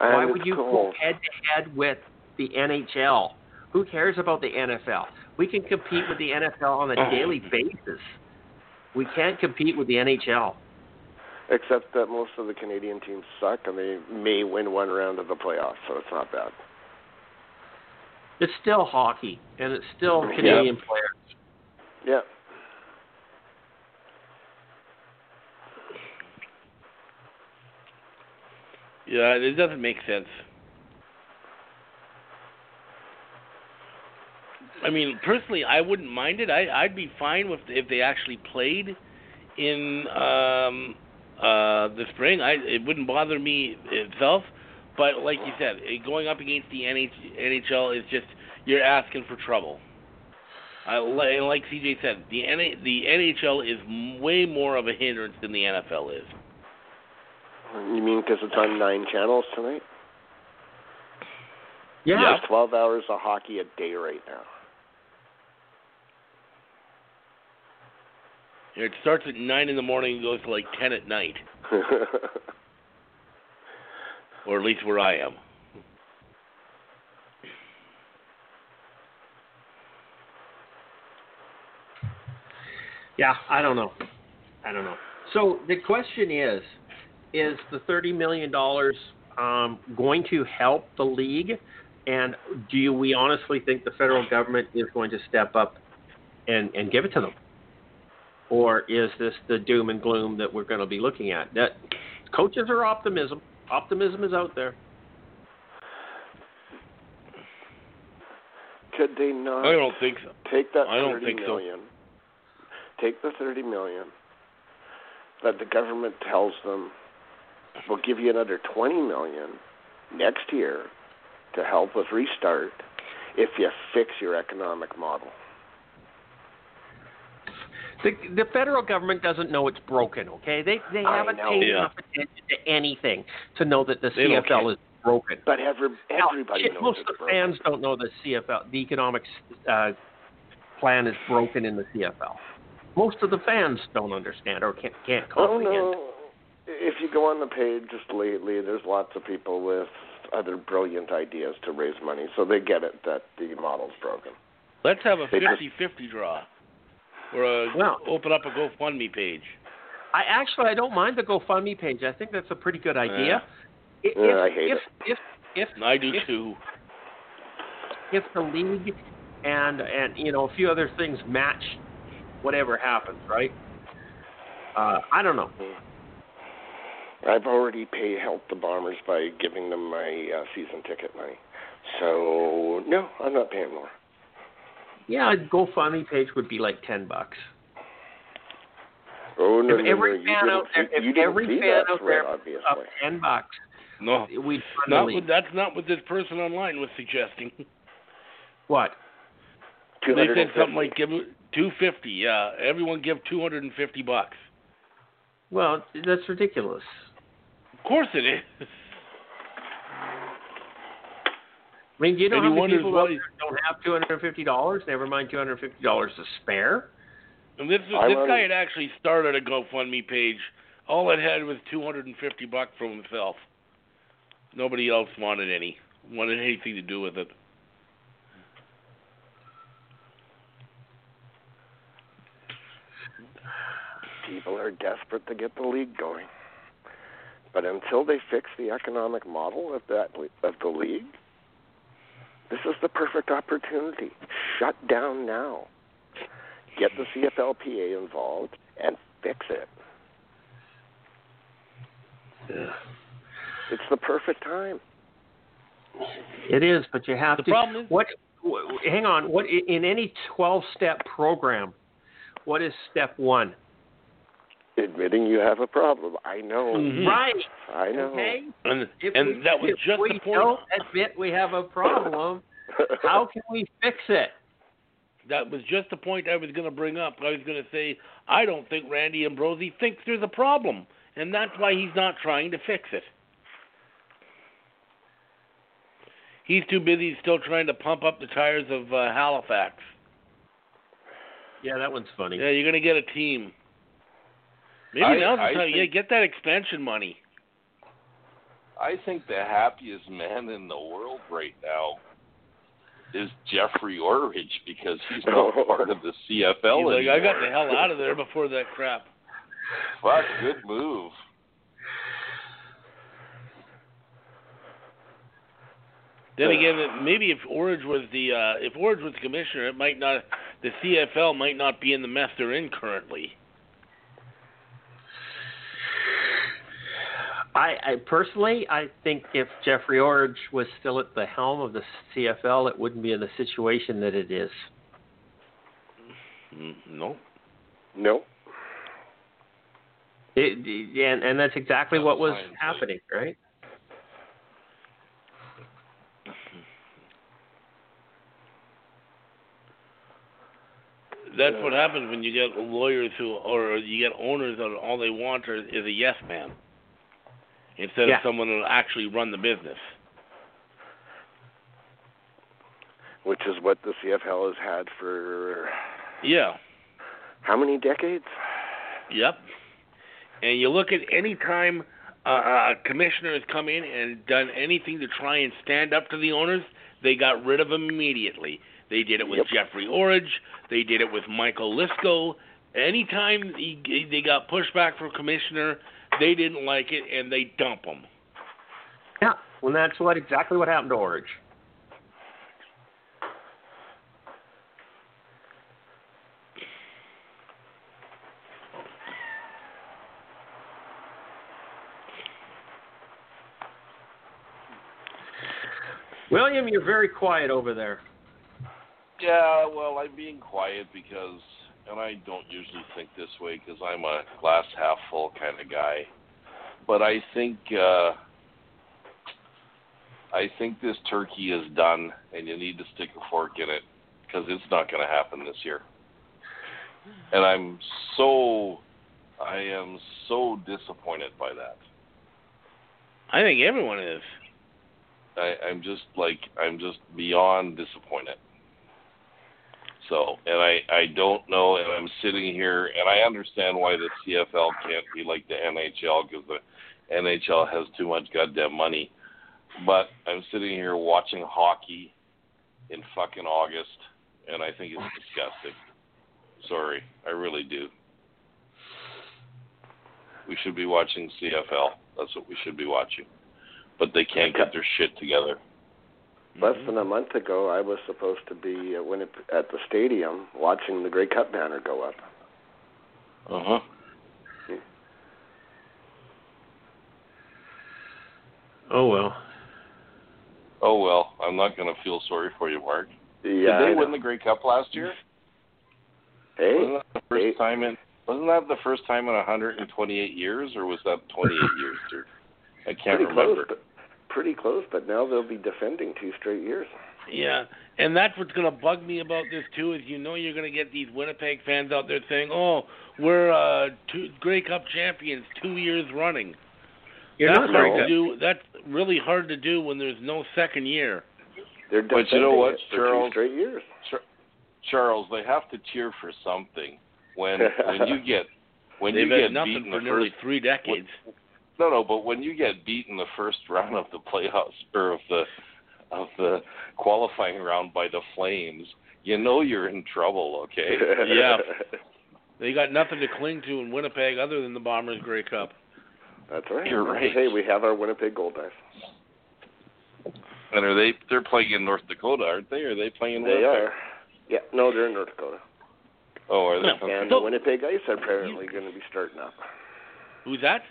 And Why would you cold. go head to head with the NHL? Who cares about the NFL? We can compete with the NFL on a daily basis. We can't compete with the NHL. Except that most of the Canadian teams suck and they may win one round of the playoffs, so it's not bad. It's still hockey, and it's still Yeah. Canadian players. Yeah. Yeah, it doesn't make sense. I mean, personally, I wouldn't mind it. I I'd be fine with if they actually played in um uh the spring. I it wouldn't bother me itself. But like you said, eh, going up against the NH, NHL is just you're asking for trouble. I, and like CJ said, the N- the NHL is way more of a hindrance than the NFL is. You mean because it's on nine channels tonight? Yeah. There's 12 hours of hockey a day right now. It starts at nine in the morning and goes to like ten at night, or at least where I am. Yeah, I don't know. I don't know. So the question is, is the thirty million dollars um, going to help the league? And do you, we honestly think the federal government is going to step up and, and give it to them? Or is this the doom and gloom that we're going to be looking at? That coaches are optimism. Optimism is out there. Could they not I don't think so. take that I don't thirty think so. take the thirty million that the government tells them we'll give you another twenty million next year to help with restart if you fix your economic model. The, the federal government doesn't know it's broken. Okay, they they haven't paid Yeah. enough attention to anything to know that the They. CFL is broken. But every, everybody shit, knows most of the broken. fans don't know the CFL, the economics uh, plan is broken in the CFL. Most of the fans don't understand or can't can't Oh no! If you go on the page just lately, there's lots of people with other brilliant ideas to raise money, so they get it that the model's broken. Let's have a They 50-50 draw, or a, Well- open up a GoFundMe page. I actually I don't mind the GoFundMe page. I think that's a pretty good idea. If, Yeah, I hate if, it. if if I do if, too. if the league and and you know a few other things match whatever happens, right? Uh, I don't know. I've already paid helped the Bombers by giving them my uh, season ticket money, so no, I'm not paying more. Yeah, a GoFundMe page would be like ten bucks. Oh no, if no, every no, fan out there, if every fan out there obviously. up ten bucks, No, we'd fund the not what, that's not what this person online was suggesting. What? They said something like give two fifty. Yeah, everyone give two hundred and fifty bucks. Well, that's ridiculous. Of course it is. I mean, do you know And how many people why he- don't have two hundred and fifty dollars? Never mind two hundred and fifty dollars to spare. And this I this run- guy had actually started a GoFundMe page. All it had was two hundred and fifty bucks from himself. Nobody else wanted any wanted anything to do with it. People are desperate to get the league going, but until they fix the economic model of that of the league, this is the perfect opportunity. Shut down now. Get the CFLPA involved and fix it. It's the perfect time. It is, but you have The to. problem is- what? Hang on. What in any twelve-step program? What is step one? Admitting you have a problem. I know. Mhm. Right. I know. Okay. And If and we, that was if just we the point. don't admit we have a problem, how can we fix it? That was just the point I was going to bring up. I was going to say I don't think Randy Ambrosie thinks there's a problem, and that's why he's not trying to fix it. He's too busy still trying to pump up the tires of uh, Halifax. Yeah, that one's funny. Yeah, you're going to get a team. Maybe I- now's the time. Yeah, get that expansion money. I think the happiest man in the world right now is Jeffrey Orridge because he's no Oh. part of the CFL He's like, I got the hell out of there before that crap. Fuck, good move. Then again, maybe if Orridge was the uh, if Orridge was the commissioner, it might not the CFL might not be in the mess they're in currently. I, I personally, I think if Jeffrey Orridge was still at the helm of the CFL, it wouldn't be in the situation that it is. Mm, No. no. It, it- and and that's exactly That's what was fine, but- happening, right? That's what happens when you get lawyers who, or you get owners that all they want are, is a yes man, instead Yeah. of someone who'll actually run the business. Which is what the CFL has had for Yeah. how many decades? Yep. And you look at any time uh, a commissioner has come in and done anything to try and stand up to the owners, they got rid of him immediately. They did it with Yep. Jeffrey Orridge. They did it with Michael Lysko. Anytime he, they got pushback from commissioner, they didn't like it and they dump them. Yeah. Well, that's what exactly what happened to Orridge. William, you're very quiet over there. Yeah, well, I'm being quiet because and I don't usually think this way because I'm a glass half full kind of guy, but I think uh, I think this turkey is done, and you need to stick a fork in it because it's not going to happen this year. And I'm so, I am so disappointed by that. I think everyone is. I, I'm just like I'm just beyond disappointed. So, and I I don't know, and I'm sitting here, and I understand why the CFL can't be like the NHL because the NHL has too much goddamn money. But I'm sitting here watching hockey in fucking August, and I think it's disgusting. Sorry, I really do. We should be watching CFL. That's what we should be watching. But they can't get their shit together. Less than a month ago, I was supposed to be at, Winnip- at the stadium watching the Grey Cup banner go up. Uh huh. Oh well. Oh well, I'm not going to feel sorry for you, Mark. Yeah, Did they win the Grey Cup last year? Hey, Wasn't that the first Hey. time in? Wasn't that the first time in 128 years, or was that 28 years? Or, I can't pretty remember. close, but pretty close. But now they'll be defending two straight years. Yeah, and that's what's going to bug me about this too. Is you know you're going to get these Winnipeg fans out there saying, "Oh, we're uh, two Grey Cup champions two years running." You're that's not hard very to good. do. That's really hard to do when there's no second year. They're But defending you know what, it for Charles? two straight years. Charles, they have to cheer for something when when you get when They've you get nothing beaten for the nearly first three decades. No no but when you get beaten in the first round of the playoffs or of the of the qualifying round by the Flames, you know you're in trouble. Okay. Yeah. They got nothing to cling to in Winnipeg other than the Bombers Grey Cup. That's right. You're right. Hey, we have our Winnipeg Goldeyes. And are they they're playing in North Dakota, aren't they? Or are they playing in They Winnipeg? are. Yeah, no, they're in North Dakota. Oh, are they? No. And So- the Winnipeg Ice are apparently going to be starting up. Who's that?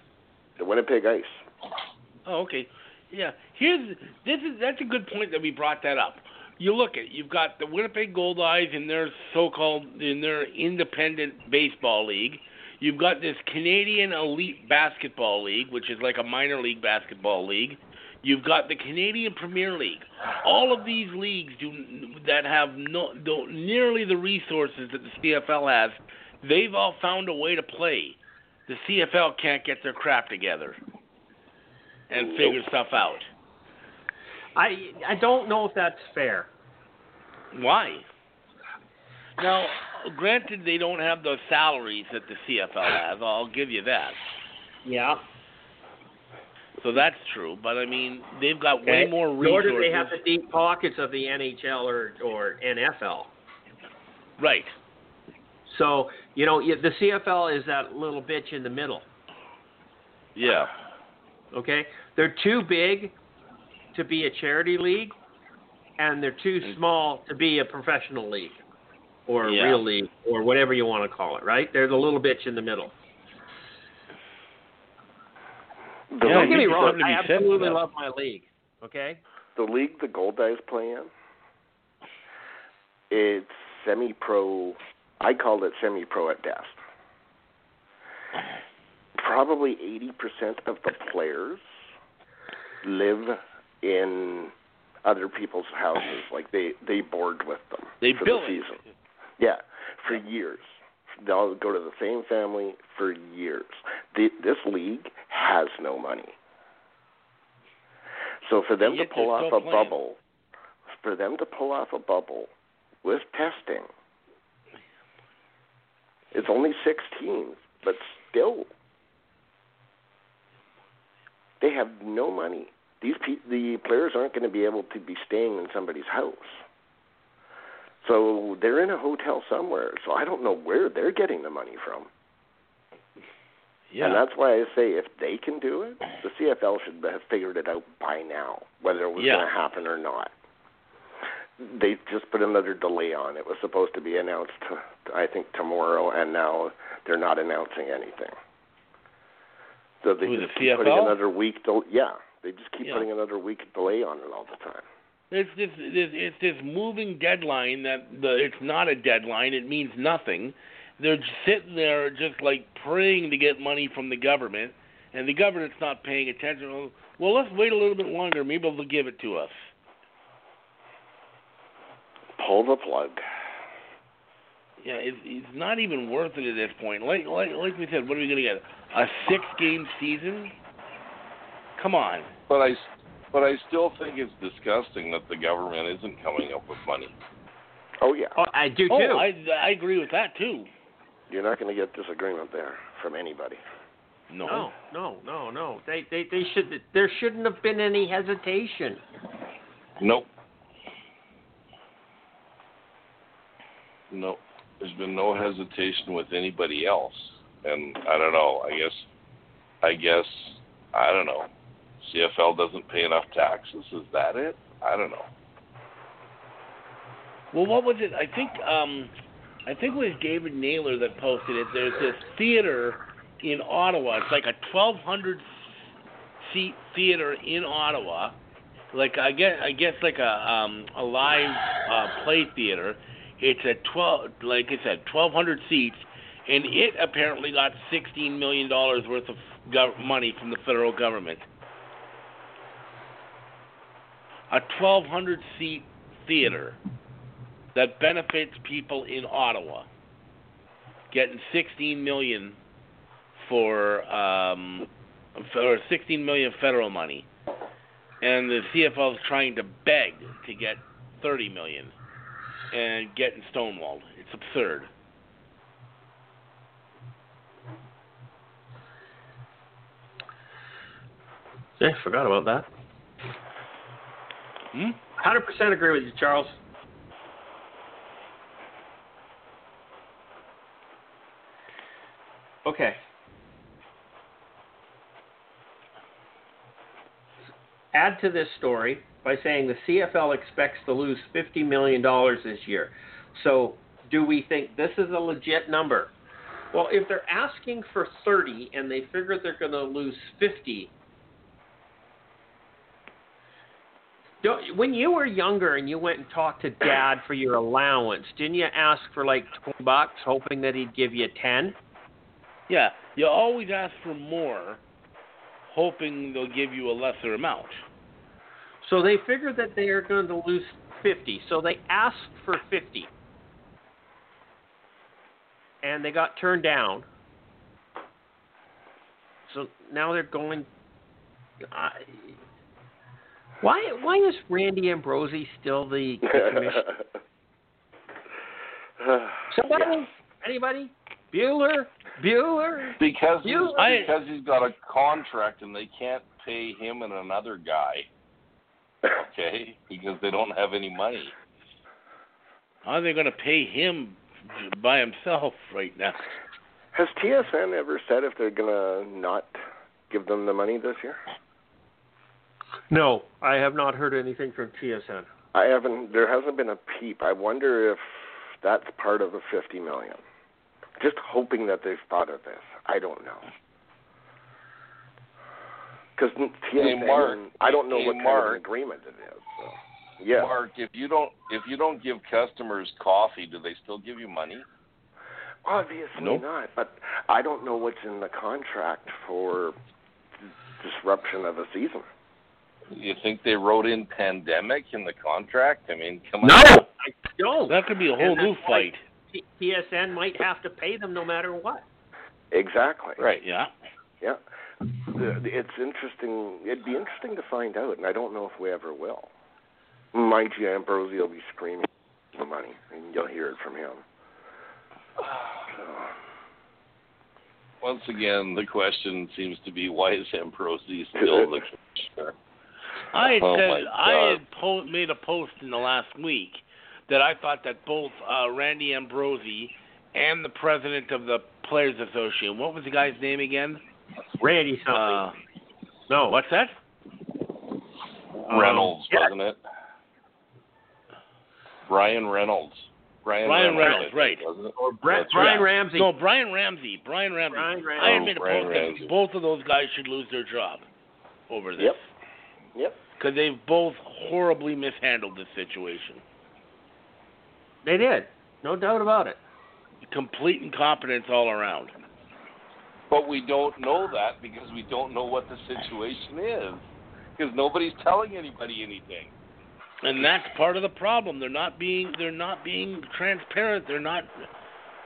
The Winnipeg Ice. Oh, okay. Yeah. Here's this is that's a good point that we brought that up. You look at you've got the Winnipeg Goldeyes in their so-called in their independent baseball league. You've got this Canadian Elite Basketball League, which is like a minor league basketball league. You've got the Canadian Premier League. All of these leagues do that have no don't nearly the resources that the CFL has. They've all found a way to play. The CFL can't get their crap together and figure stuff out. I I don't know if that's fair. Why? Now, granted, they don't have the salaries that the CFL has. I'll give you that. Yeah. So that's true. But I mean, they've got way Okay. more Nor resources. do they have the deep pockets of the NHL or or NFL. Right. So you know the CFL is that little bitch in the middle. Yeah. Okay, they're too big to be a charity league, and they're too mm. small to be a professional league or a Yeah. real league or whatever you want to call it. Right? They're the little bitch in the middle. The, Yeah, Don't get me wrong. I be said for absolutely that. love my league. Okay. the league the Goldeyes play in, it's semi-pro. I called it semi-pro at best. Probably 80% of the players live in other people's houses. Like they they board with them They for bill the it. season. Yeah, for years. They'll go to the same family for years. The, this league has no money. So for them to pull off a playing. bubble, for them to pull off a bubble with testing, it's only six teams, but still, they have no money. These pe- the players aren't going to be able to be staying in somebody's house. So they're in a hotel somewhere. So I don't know where they're getting the money from. Yeah. And that's why I say if they can do it, the CFL should have figured it out by now, whether it was Yeah. going to happen or not. They just put another delay on. It was supposed to be announced, I think, tomorrow, and now they're not announcing anything. So they the just keep putting another week. Del- yeah, they just keep Yeah. putting another week delay on it all the time. It's this, this it's this moving deadline that the it's not a deadline. It means nothing, they're sitting there just like praying to get money from the government, and the government's not paying attention. Well, let's wait a little bit longer. Maybe they'll give it to us. Pull the plug. Yeah, it, it's not even worth it at this point. Like like like we said, what are we gonna get? A six game season? Come on. But I, but I still think it's disgusting that the government isn't coming up with money. Oh yeah, Oh, I do oh, too. Oh, I I agree with that too. you're not going to get disagreement there from anybody. No. no, no, no, no. They, they, they should. There shouldn't have been any hesitation. Nope. Nope. There's been no hesitation with anybody else, and I don't know. I guess, I guess, I don't know. CFL doesn't pay enough taxes. Is that it? I don't know. Well, what was it? I think um, I think it was David Naylor that posted it. There's this theater in Ottawa. It's like a 1,200 seat theater in Ottawa. Like I guess I guess like a um, a live uh, play theater. It's at 12 like I said 1,200 seats, and it apparently got 16 million dollars worth of gov- money from the federal government. A 1,200 seat theater that benefits people in Ottawa, getting 16 million for um, for 16 million federal money, and the CFL is trying to beg to get 30 million, and getting stonewalled. It's absurd. Yeah, forgot about that. Hmm? Hundred percent agree with you, Charles. Okay. Add to this story by saying the CFL expects to lose $50 million this year. So, do we think this is a legit number? Well, if they're asking for 30 and they figure they're going to lose 50, Don't, when you were younger and you went and talked to dad for your allowance, didn't you ask for like 20 bucks hoping that he'd give you 10? Yeah, you always ask for more, hoping they'll give you a lesser amount. So they figured that they are going to lose 50. So they asked for 50. And they got turned down. So now they're going. I why why is Randy Ambrosie still the commissioner? Somebody? Yeah. Anybody? Bueller? Bueller? Because he's, because he's got a contract and they can't pay him and another guy. Okay, because they don't have any money. How are they going to pay him by himself right now? Has TSN ever said if they're gonna not give them the money this year? No, I have not heard anything from TSN. I haven't. There hasn't been a peep. I wonder if that's part of the fifty million. Just hoping that they've thought of this. I don't know. Because TSN, Mark. I don't know Hey, what kind of Mark. an agreement it is. So. Yeah. Mark, if you don't if you don't give customers coffee, do they still give you money? Obviously Nope. not. But I don't know what's in the contract for disruption of a season. You think they wrote in pandemic in the contract? I mean, come No, on. No, I don't. That could be a whole And new fight. T- TSN might have to pay them no matter what. Exactly. Right. Yeah. Yeah. The- the- It's interesting. It'd be interesting to find out, and I don't know if we ever will. Mind you, Ambrosie will be screaming for money, and you'll hear it from him. So, Once again, the question seems to be why is Ambrosie still the commissioner? I had Oh, said I had po- made a post in the last week that I thought that both uh, Randy Ambrosie and the president of the Players Association, what was the guy's name again? Randy something. Uh, no, what's that? Reynolds, yeah. wasn't it? Brian Reynolds. Brian, Brian Reynolds, I think, right. Wasn't it? or Brett, Brian right. Ramsey. No, Brian Ramsey. Brian Ramsey. Brian I Ramsey. had made a Oh, Brian post that Ramsey. both of those guys should lose their job over this. Yep. Yep. Because they've both horribly mishandled this situation. They did, no doubt about it. complete incompetence all around. But we don't know that because we don't know what the situation is. Because nobody's telling anybody anything. And that's part of the problem. They're not being they're not being transparent. They're not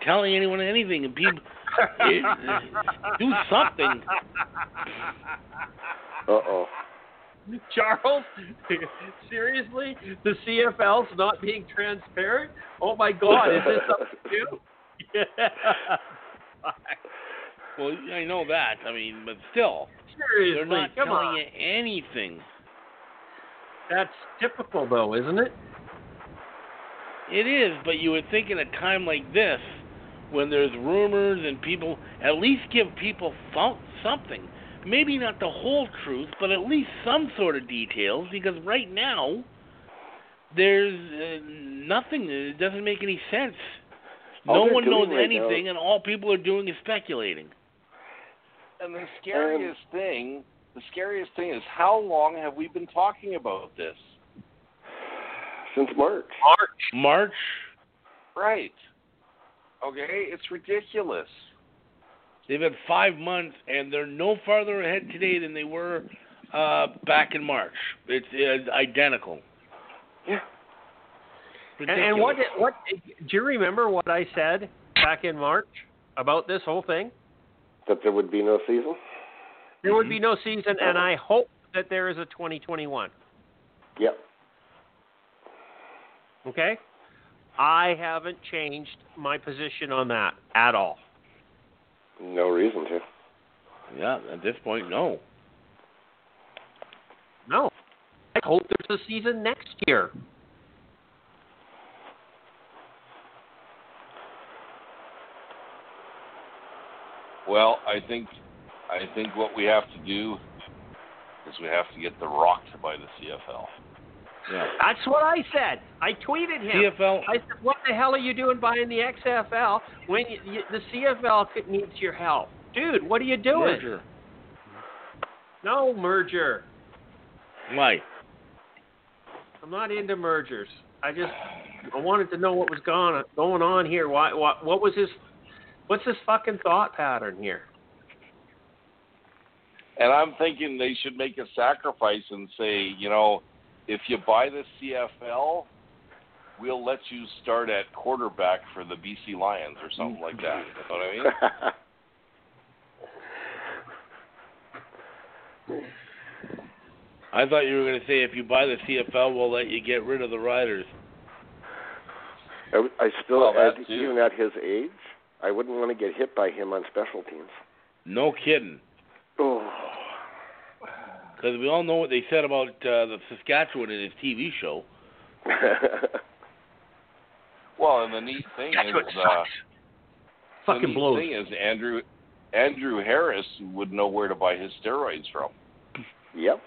telling anyone anything. And people it, do something. Uh oh. Charles, seriously, the CFL's not being transparent? Oh my God, is this something new? Yeah. Well, I know that. I mean, but still, Seriously, they're not come telling on. you anything. That's typical, though, isn't it? It is, but you would think in a time like this, when there's rumors and people, at least give people something. Maybe not the whole truth, but at least some sort of details. Because right now, there's uh, nothing. It doesn't make any sense. All no one knows right now- anything, and all people are doing is speculating. And the scariest thing, the scariest thing is how long have we been talking about this? Since March. March, March. Right. Okay, it's ridiculous. they've had five months, and they're no farther ahead today than they were uh, back in March. It's, it's identical. Yeah. And, and what? What? Do you remember what I said back in March about this whole thing? That there would be no season? There would be mm-hmm. no season, and I hope that there is a 2021. Yep. Okay? I haven't changed my position on that at all. No reason to. Yeah, at this point, no. No. I hope there's a season next year. Well, I think I think what we have to do is we have to get the rocked by the CFL. Yeah. That's what I said. I tweeted him. CFL. I said, "What the hell are you doing buying the XFL when you, you, the CFL needs your help, dude? What are you doing? Merger. No merger. Why? I'm not into mergers. I just I wanted to know what was going going on here. Why? What? What was his? What's his fucking thought pattern here? And I'm thinking they should make a sacrifice and say, you know, if you buy the CFL, we'll let you start at quarterback for the BC Lions or something like that. You know what I mean? I thought you were going to say if you buy the CFL, we'll let you get rid of the Riders. I still, Well, that at, even at his age, I wouldn't want to get hit by him on special teams. No kidding. Oh. Because we all know what they said about uh, the Saskatchewan in his TV show. Well, and the neat thing That's what is, uh, sucks. the Fucking neat blows. thing is Andrew Andrew Harris would know where to buy his steroids from. yep.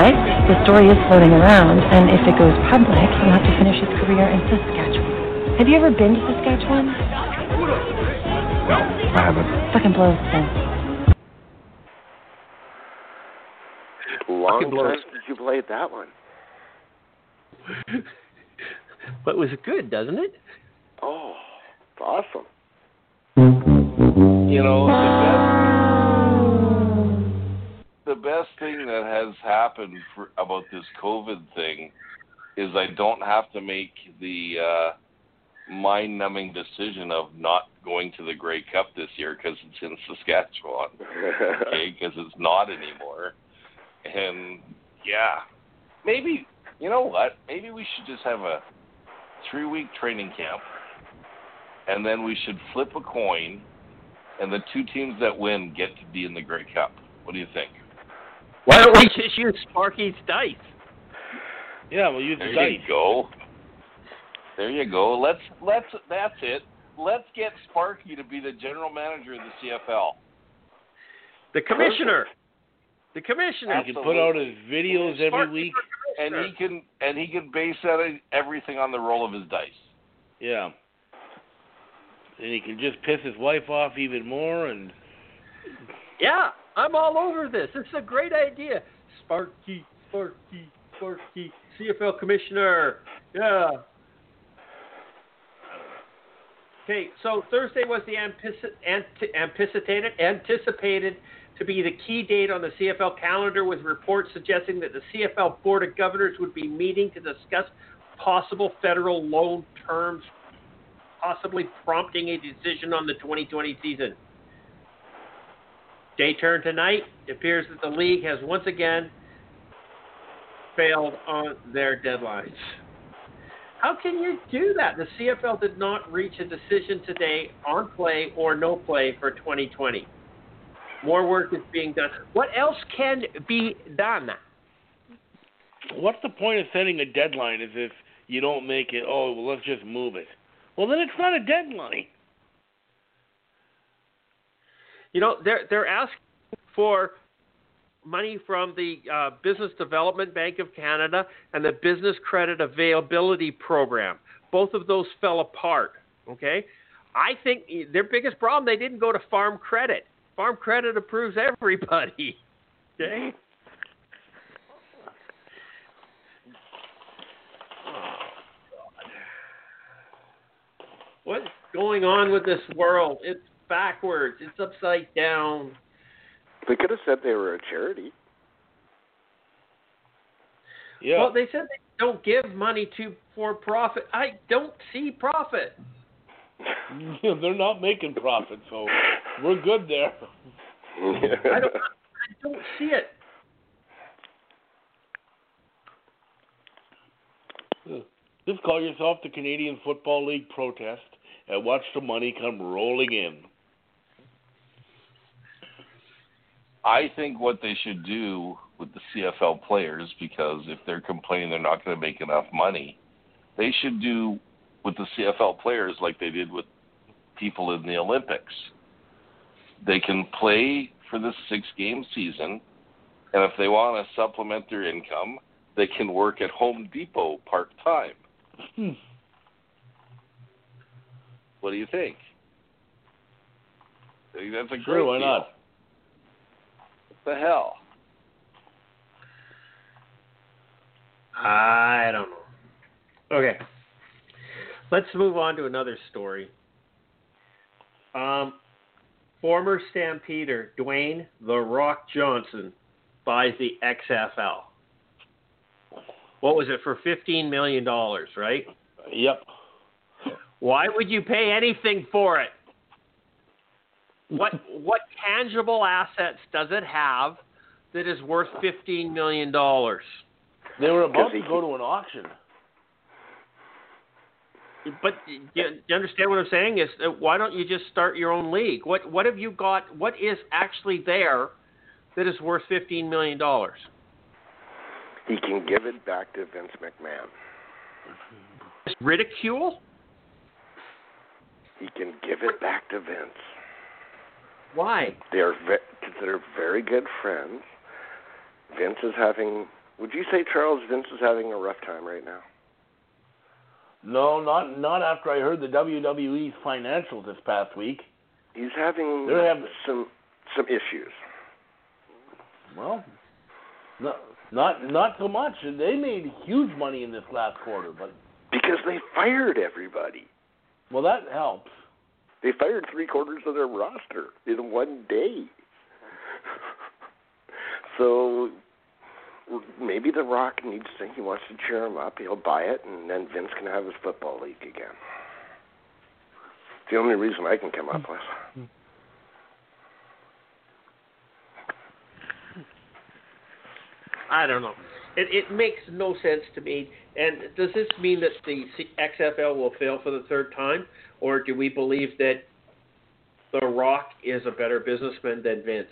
But the story is floating around, and if it goes public, he'll have to finish his career in Saskatchewan. Have you ever been to Saskatchewan? No, I haven't. Fucking blows, then. Long Fucking blows. time since you played that one. But it was good, doesn't it? Oh, it's awesome. You know, the best the best thing that has happened for, about this COVID thing is I don't have to make the uh, mind-numbing decision of not going to the Grey Cup this year because it's in Saskatchewan. okay, because it's not anymore. And yeah, maybe you know what? Maybe we should just have a three-week training camp, and then we should flip a coin, and the two teams that win get to be in the Grey Cup. What do you think? Why don't we just use Sparky's dice? Yeah, well, use the There dice. you go. There you go. Let's let's that's it. Let's get Sparky to be the general manager of the CFL. The commissioner. The commissioner. He can put out his videos every week. And he can and he can base that everything on the roll of his dice. Yeah. And he can just piss his wife off even more, and Yeah. I'm all over this. This is a great idea. Sparky, Sparky, Sparky, CFL commissioner. Yeah. Okay, so Thursday was the anticipated anticipated to be the key date on the CFL calendar, with reports suggesting that the CFL Board of Governors would be meeting to discuss possible federal loan terms, possibly prompting a decision on the 2020 season. Day turn tonight. It appears that the league has once again failed on their deadlines. How can you do that? The CFL did not reach a decision today on play or no play for 2020. More work is being done. What else can be done? What's the point of setting a deadline is if you don't make it, oh, well, let's just move it? Well, then it's not a deadline. You know, they're they're asking for money from the uh, Business Development Bank of Canada and the Business Credit Availability Program. Both of those fell apart. Okay, I think their biggest problem they didn't go to Farm Credit. Farm Credit approves everybody. Okay. What's going on with this world? It's backwards. It's upside down. They could have said they were a charity. Yeah. Well, they said they don't give money to for profit. I don't see profit. Yeah, they're not making profit, so we're good there. I don't. I don't see it. Just call yourself the Canadian Football League protest and watch the money come rolling in. I think what they should do with the CFL players, because if they're complaining they're not going to make enough money, they should do with the CFL players like they did with people in the Olympics. They can play for the six game season, and if they want to supplement their income, they can work at Home Depot part time. Hmm. What do you think? I think that's a sure, great why deal. not? The hell? I don't know. Okay. Let's move on to another story. Um, former Stampeder Dwayne The Rock Johnson buys the XFL. What was it for $15 million, right? Yep. Why would you pay anything for it? What what tangible assets does it have that is worth fifteen million dollars? They were about to go to an auction. But you, you understand what I'm saying? Is uh, why don't you just start your own league? What what have you got? What is actually there that is worth fifteen million dollars? He can give it back to Vince McMahon. Ridicule? He can give it back to Vince. Why? They're ve- they're very good friends. Vince is having. Would you say Charles Vince is having a rough time right now? No, not not after I heard the WWE's financials this past week. He's having They're having some some issues. Well, no, not not so much. They made huge money in this last quarter, but because they fired everybody. Well, that helps. They fired three quarters of their roster in one day. so maybe The Rock needs to. Think he wants to cheer him up. He'll buy it, and then Vince can have his football league again. It's the only reason I can come up with. I don't know. It, it makes no sense to me. And does this mean that the XFL will fail for the third time, or do we believe that The Rock is a better businessman than Vince?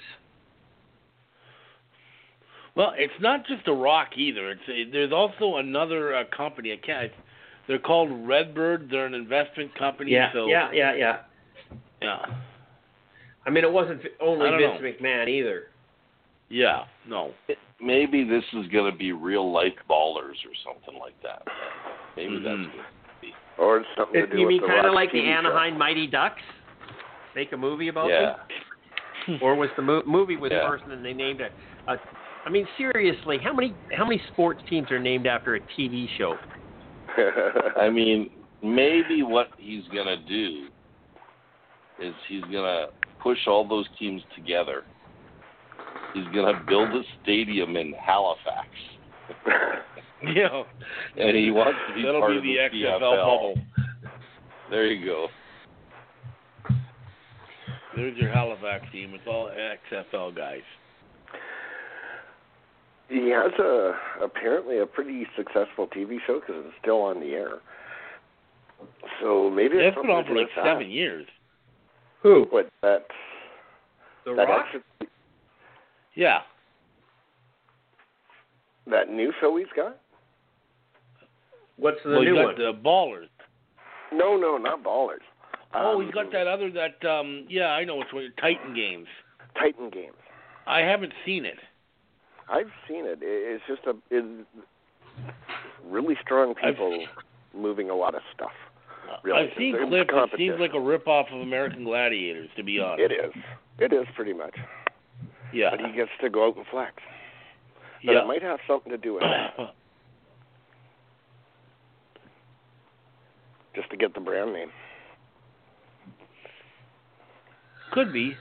Well, it's not just The Rock either. It's there's also another uh, company. I can't. They're called Redbird. They're an investment company. Yeah, so, yeah, yeah, yeah. Yeah. I mean, it wasn't only Vince know. McMahon either. Yeah, no. Maybe this is going to be real life ballers or something like that. Maybe Mhm. that's good. Or something to do you with mean kind of like the TV show. Anaheim Mighty Ducks? Make a movie about Yeah. them? or was the mo- movie was Yeah. first and they named it? A, I mean, seriously, how many how many sports teams are named after a TV show? I mean, maybe what he's gonna do is he's gonna push all those teams together. He's gonna build a stadium in Halifax, Yeah. and he wants to be That'll part be of the the XFL CFL. bubble. There you go. There's your Halifax team. It's all XFL guys. he has a apparently a pretty successful TV show because it's still on the air. So maybe It's it's been on for like with that. seven years. Who? What that The that Rock? extra, Yeah. that new show he's got? What's the well, new you one? got the Ballers. No, no, not Ballers. oh, Um, he's got that other that um yeah, I know it's one Titan Games. Titan Games. I haven't seen it. I've seen it. It- It's just a it, really strong I've- people moving a lot of stuff. Really, I've seen it's clips. It seems like a rip off of American Gladiators, to be honest. It is. It is pretty much. Yeah. But he gets to go out and flex. But yeah. it might have something to do with that, just to get the brand name. Could be.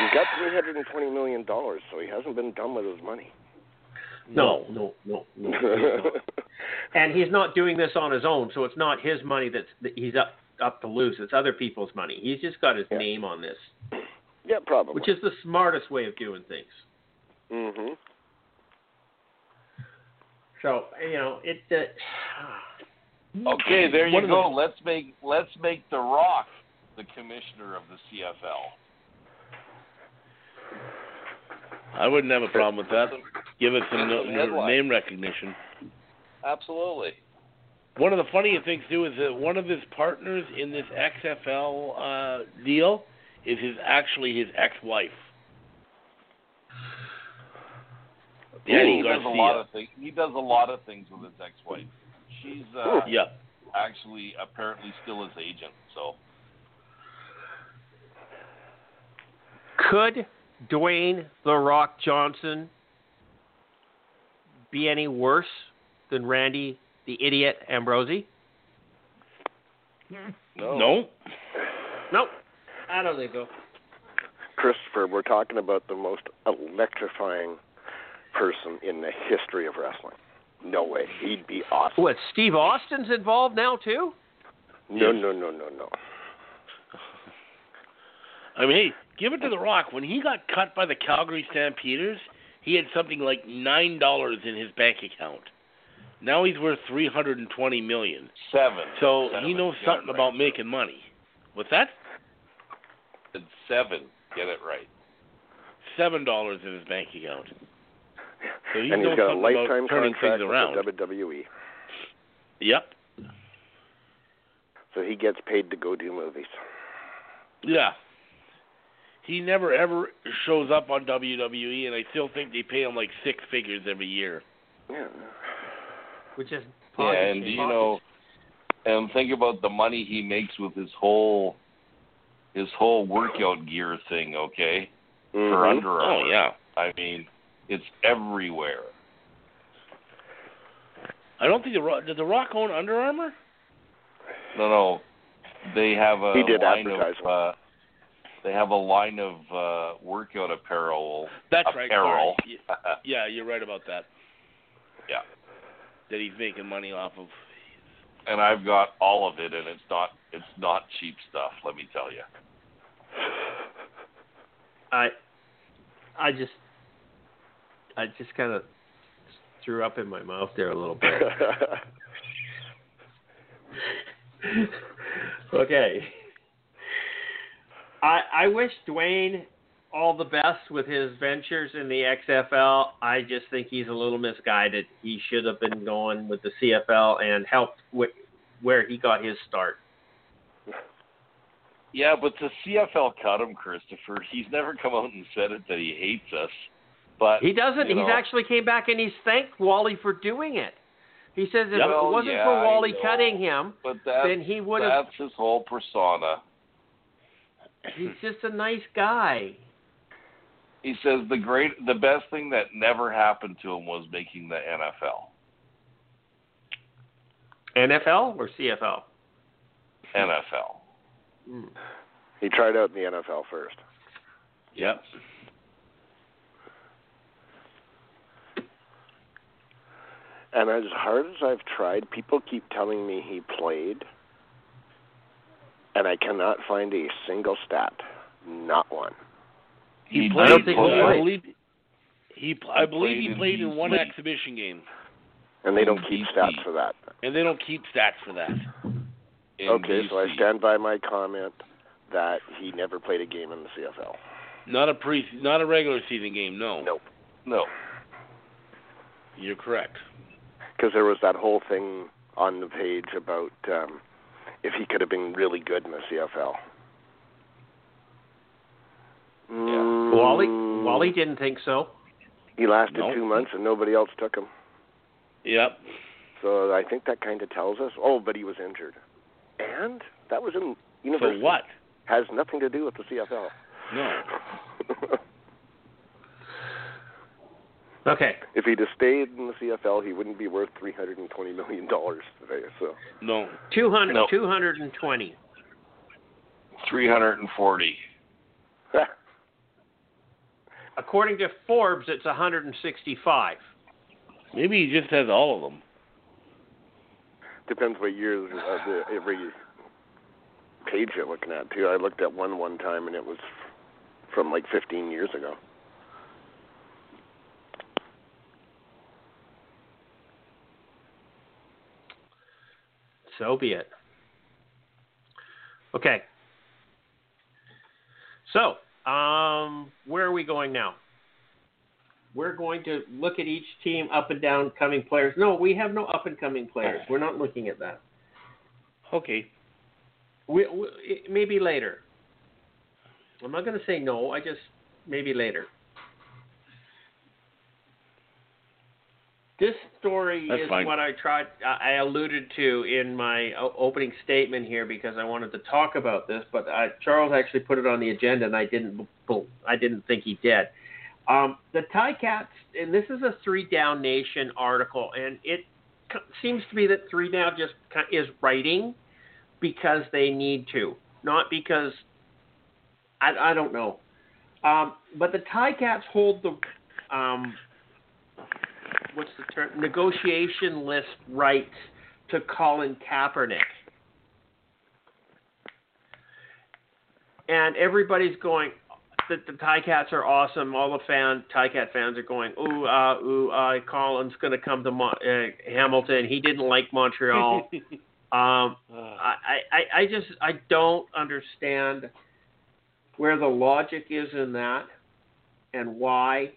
He's got three hundred and twenty million dollars, so he hasn't been done with his money. No, no, no, no. he's and he's not doing this on his own, so it's not his money that's that he's up up to lose. It's other people's money. He's just got his Yeah. name on this, yeah, probably. which is the smartest way of doing things. Mm hmm So you know it. Uh, Okay, there you go. the- Let's make let's make The Rock the commissioner of the CFL. I wouldn't have a problem with that. Give it some no, name recognition. Absolutely. One of the funniest things too is that one of his partners in this XFL uh, deal is his actually his ex-wife. Danny he does a lot of things. He does a lot of things with his ex-wife. She's uh, yeah. actually apparently still his agent. So could Dwayne the Rock Johnson be any worse than Randy the Idiot Ambrosie? no, No. Nope, I don't think so. Christopher, we're talking about the most electrifying person in the history of wrestling. No way. He'd be awesome. What? Steve Austin's involved now too? No, Yes. no, no, no, no. I mean, hey, give it to The Rock. When he got cut by the Calgary Stampeders, he had something like nine dollars in his bank account. Now he's worth three hundred and twenty million. seven. So Seven. he knows Get something right. about making money. What's that? It's seven. Get it right. Seven dollars in his bank account. So he and knows he's got a lifetime turning contract things around. with the WWE. Yep. So he gets paid to go do movies. Yeah. He never ever shows up on WWE, and I still think they pay him like six figures every year. Yeah. Which is Yeah, and you know, and think about the money he makes with his whole his whole workout gear thing. Okay, for Mhm. Under Armour. Oh yeah. I mean, it's everywhere. I don't think the Rock did the Rock own Under Armour. No, no, they have a He did line advertise of uh, they have a line of uh, workout apparel. That's right. apparel. Sorry. Yeah, you're right about that. Yeah. That he's making money off of. and I've got all of it, and it's not it's not cheap stuff. Let me tell you. I, I just, I just kind of threw up in my mouth there a little bit. okay. I I wish Dwayne all the best with his ventures in the XFL. I just think he's a little misguided. He should have been going with the CFL and helped with where he got his start. Yeah, but the CFL cut him, Christopher. He's never come out and said it that he hates us. But He doesn't. He's know, actually came back and he's thanked Wally for doing it. He says if Well, it wasn't yeah, for Wally cutting him, But then he would have. that's his whole persona. He's just a nice guy. He says the great, the best thing that never happened to him was making the NFL. NFL or CFL? NFL. Hmm. He tried out in the NFL first. Yep. And as hard as I've tried, people keep telling me he played, and I cannot find a single stat. Not one. He He played. I don't think he I played. believe he. I believe he played played in in one BC. exhibition game, And they don't keep stats for that. and they don't keep stats for that. in okay, so I stand by my comment that he never played a game in the CFL. Not a pre, not a regular season game. No. Nope. No. You're correct. Because there was that whole thing on the page about um, if he could have been really good in the CFL. Mm, Wally Wally didn't think so. He lasted Nope. two months and nobody else took him. Yep. So I think that kind of tells us. Oh, but he was injured, and that was in So university. what? Has nothing to do with the CFL. No. Okay. if he'd have stayed in the CFL, he wouldn't be worth three hundred and twenty million dollars today. So 'No. 200, No. 220. 340. According to Forbes, it's 165. Maybe he just has all of them. depends what year uh, the, every page you're looking at too. I looked at one one time and it was from like fifteen years ago. So be it. Okay. So, um, where are we going now? We're going to look at each team up and down coming players. No, we have no up and coming players. We're not looking at that. Okay. We, we, maybe later. I'm not going to say no. I just maybe later. This story That's is fine. what I tried. I I alluded to in my opening statement here because I wanted to talk about this, but uh, Charles actually put it on the agenda, and I didn't. I didn't think he did. Um, the Ticats, and this is a Three Down Nation article, and it seems to be that Three Down just is writing because they need to, not because I, I don't know. Um, but the Ticats hold the um, what's the term negotiation list rights to Colin Kaepernick. And everybody's going that the Ticats are awesome. All the fan Ticat fans are going, ooh, uh, ooh, uh, Colin's going to come to Mo- uh, Hamilton. He didn't like Montreal. um, I, I, I just I don't understand where the logic is in that and why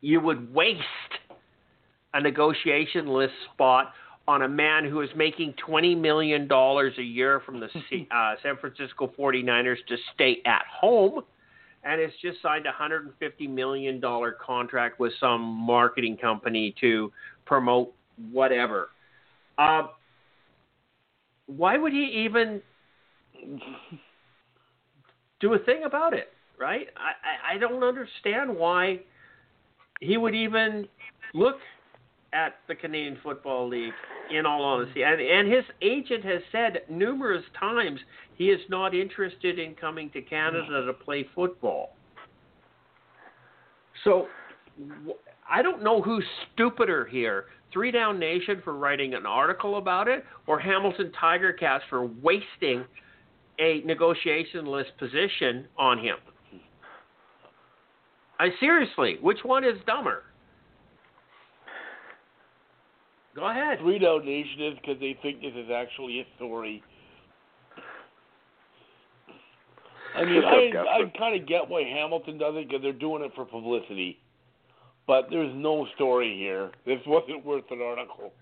you would waste a negotiation list spot on a man who is making $20 million a year from the C- uh, San Francisco 49ers to stay at home and has just signed a $150 million contract with some marketing company to promote whatever. Uh, why would he even do a thing about it, right? I, I, I don't understand why he would even look at the Canadian Football League, in all honesty. And, and his agent has said numerous times he is not interested in coming to Canada to play football. So I don't know who's stupider here. Three Down Nation for writing an article about it, or Hamilton Tiger Cats for wasting a negotiation list position on him. I seriously, which one is dumber? Go ahead. Three Down Nation is because they think this is actually a story. I mean, I I kind of get why Hamilton does it because they're doing it for publicity, but there's no story here. This wasn't worth an article.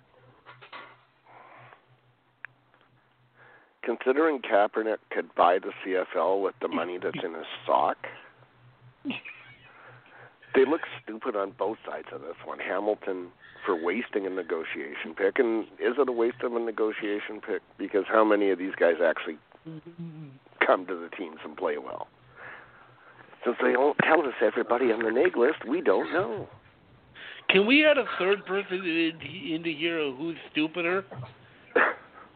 Considering Kaepernick could buy the CFL with the money that's in his sock, they look stupid on both sides of this one. Hamilton for wasting a negotiation pick, and is it a waste of a negotiation pick? Because how many of these guys actually come to the teams and play well. Since they don't tell us everybody on the neg list, we don't know. Can we add a third person in, into here who's stupider?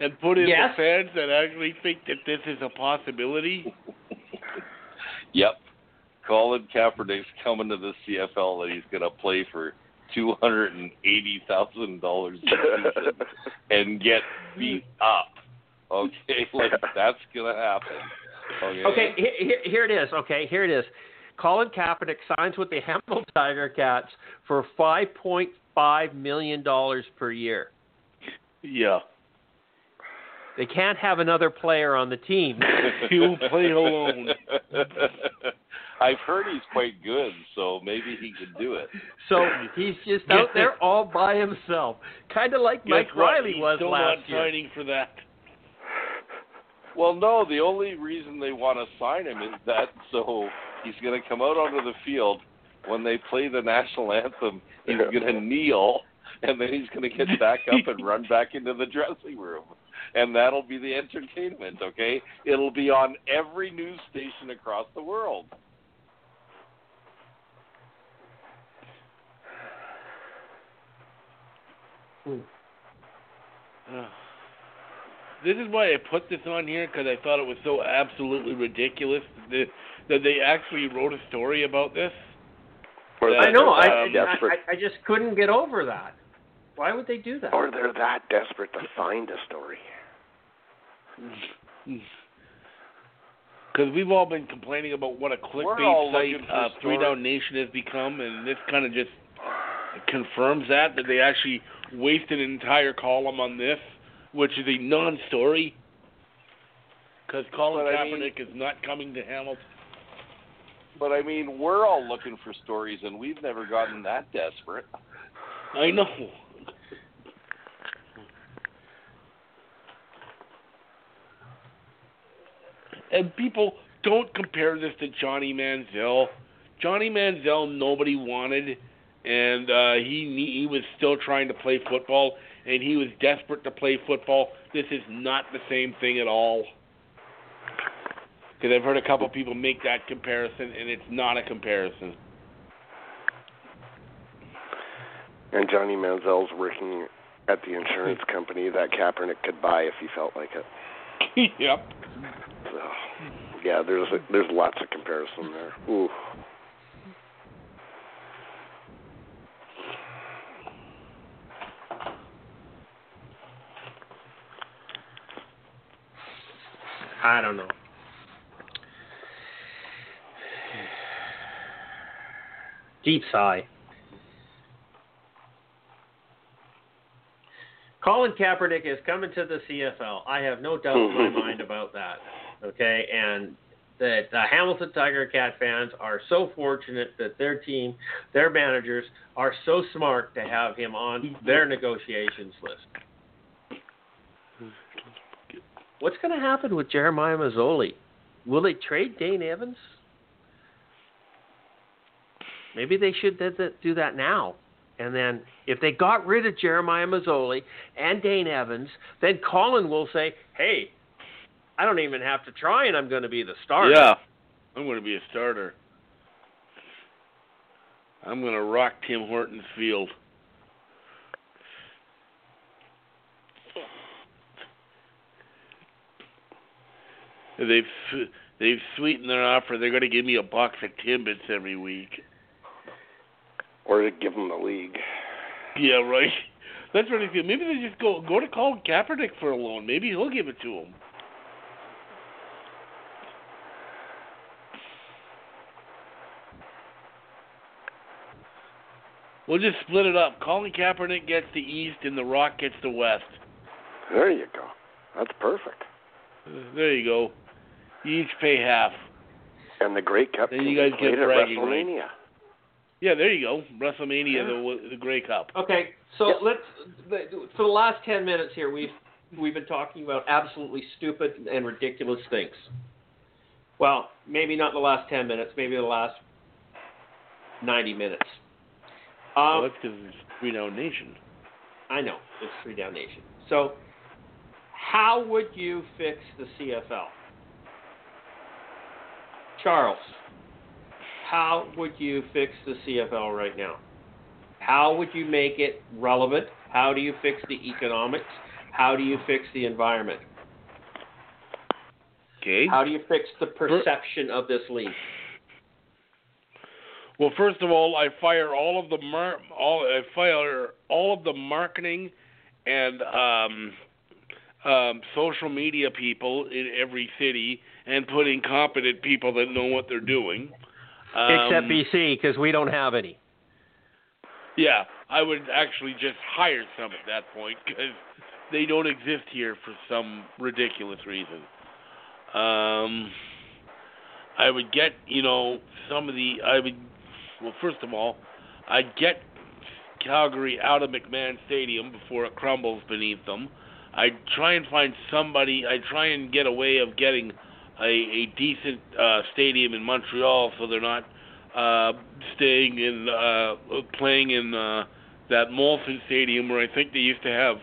And put in Yes. the fans that actually think that this is a possibility? Yep. Colin Kaepernick's coming to the CFL and he's going to play for two hundred and eighty thousand dollars and get beat up. Okay, like that's gonna happen. Okay. Okay, here, here, here it is. Okay, here it is. Colin Kaepernick signs with the Hamilton Tiger Cats for five point five million dollars per year. Yeah. They can't have another player on the team. He'll play alone. I've heard he's quite good, so maybe he can do it. So he's just out there all by himself, kind of like Mike what? Reilly He's was still last not year. signing for that. Well, no, the only reason they want to sign him is that so he's going to come out onto the field when they play the national anthem. He's going to kneel, and then he's going to get back up and run back into the dressing room, and that'll be the entertainment. Okay, it'll be on every news station across the world. Ugh. This is why I put this on here because I thought it was so absolutely ridiculous that, that they actually wrote a story about this. Or I know. I, I, I I just couldn't get over that. Why would they do that? or they're that desperate to find a story. Because we've all been complaining about what a clickbait site for uh, Three. Down Nation has become, and this kind of just confirms that that they actually wasted an entire column on this, which is a non-story. Because Colin But I mean- Kaepernick is not coming to Hamilton. But I mean, we're all looking for stories, and we've never gotten that desperate. I know. And people don't compare this to Johnny Manziel. Johnny Manziel, nobody wanted, and uh, he he was still trying to play football, and he was desperate to play football. This is not the same thing at all. Because I've heard a couple people make that comparison, and it's not a comparison. And Johnny Manziel's working at the insurance company that Kaepernick could buy if he felt like it. yep. So, yeah, there's a, there's lots of comparison there. Ooh. I don't know. Deep sigh. Colin Kaepernick is coming to the CFL. I have no doubt in my mind about that. Okay, and that the Hamilton Tiger Cat fans are so fortunate that their team, their managers, are so smart to have him on their negotiations list. What's going to happen with Jeremiah Masoli? Will they trade Dane Evans? Maybe they should do that now. And then if they got rid of Jeremiah Masoli and Dane Evans, then Colin will say, hey, I don't even have to try and I'm going to be the starter. Yeah, I'm going to be a starter. I'm going to rock Tim Hortons field. They've they've sweetened their offer. They're going to give me a box of Timbits every week. Or to give them the league. Yeah, right. That's what I feel. Maybe they just go go to Colin Kaepernick for a loan. Maybe he'll give it to him. We'll just split it up. Colin Kaepernick gets the East, and The Rock gets the West. There you go. That's perfect. There you go. You each pay half. And the Grey Cup Then you guys get at bragging WrestleMania. Yeah, there you go. WrestleMania, the the Grey Cup. Okay, so Yep. let's for the last ten minutes here, we've we've been talking about absolutely stupid and ridiculous things. Well, maybe not the last ten minutes, maybe the last ninety minutes. Well, Um, that's because it's Three Down Nation. I know it's Three Down Nation. So, how would you fix the CFL? Charles, how would you fix the CFL right now? How would you make it relevant? How do you fix the economics? How do you fix the environment? Okay. How do you fix the perception of this league? Well, first of all, I fire all of the mar- all I fire all of the marketing and um, um, social media people in every city and put in competent people that know what they're doing. Um, Except BC, because we don't have any. Yeah, I would actually just hire some at that point because they don't exist here for some ridiculous reason. Um, I would get, you know, some of the. I would, well, first of all, I'd get Calgary out of McMahon Stadium before it crumbles beneath them. I'd try and find somebody. I'd try and get a way of getting a, a decent uh, stadium in Montreal so they're not uh, staying in uh, playing in uh, that Molson Stadium where I think they used to have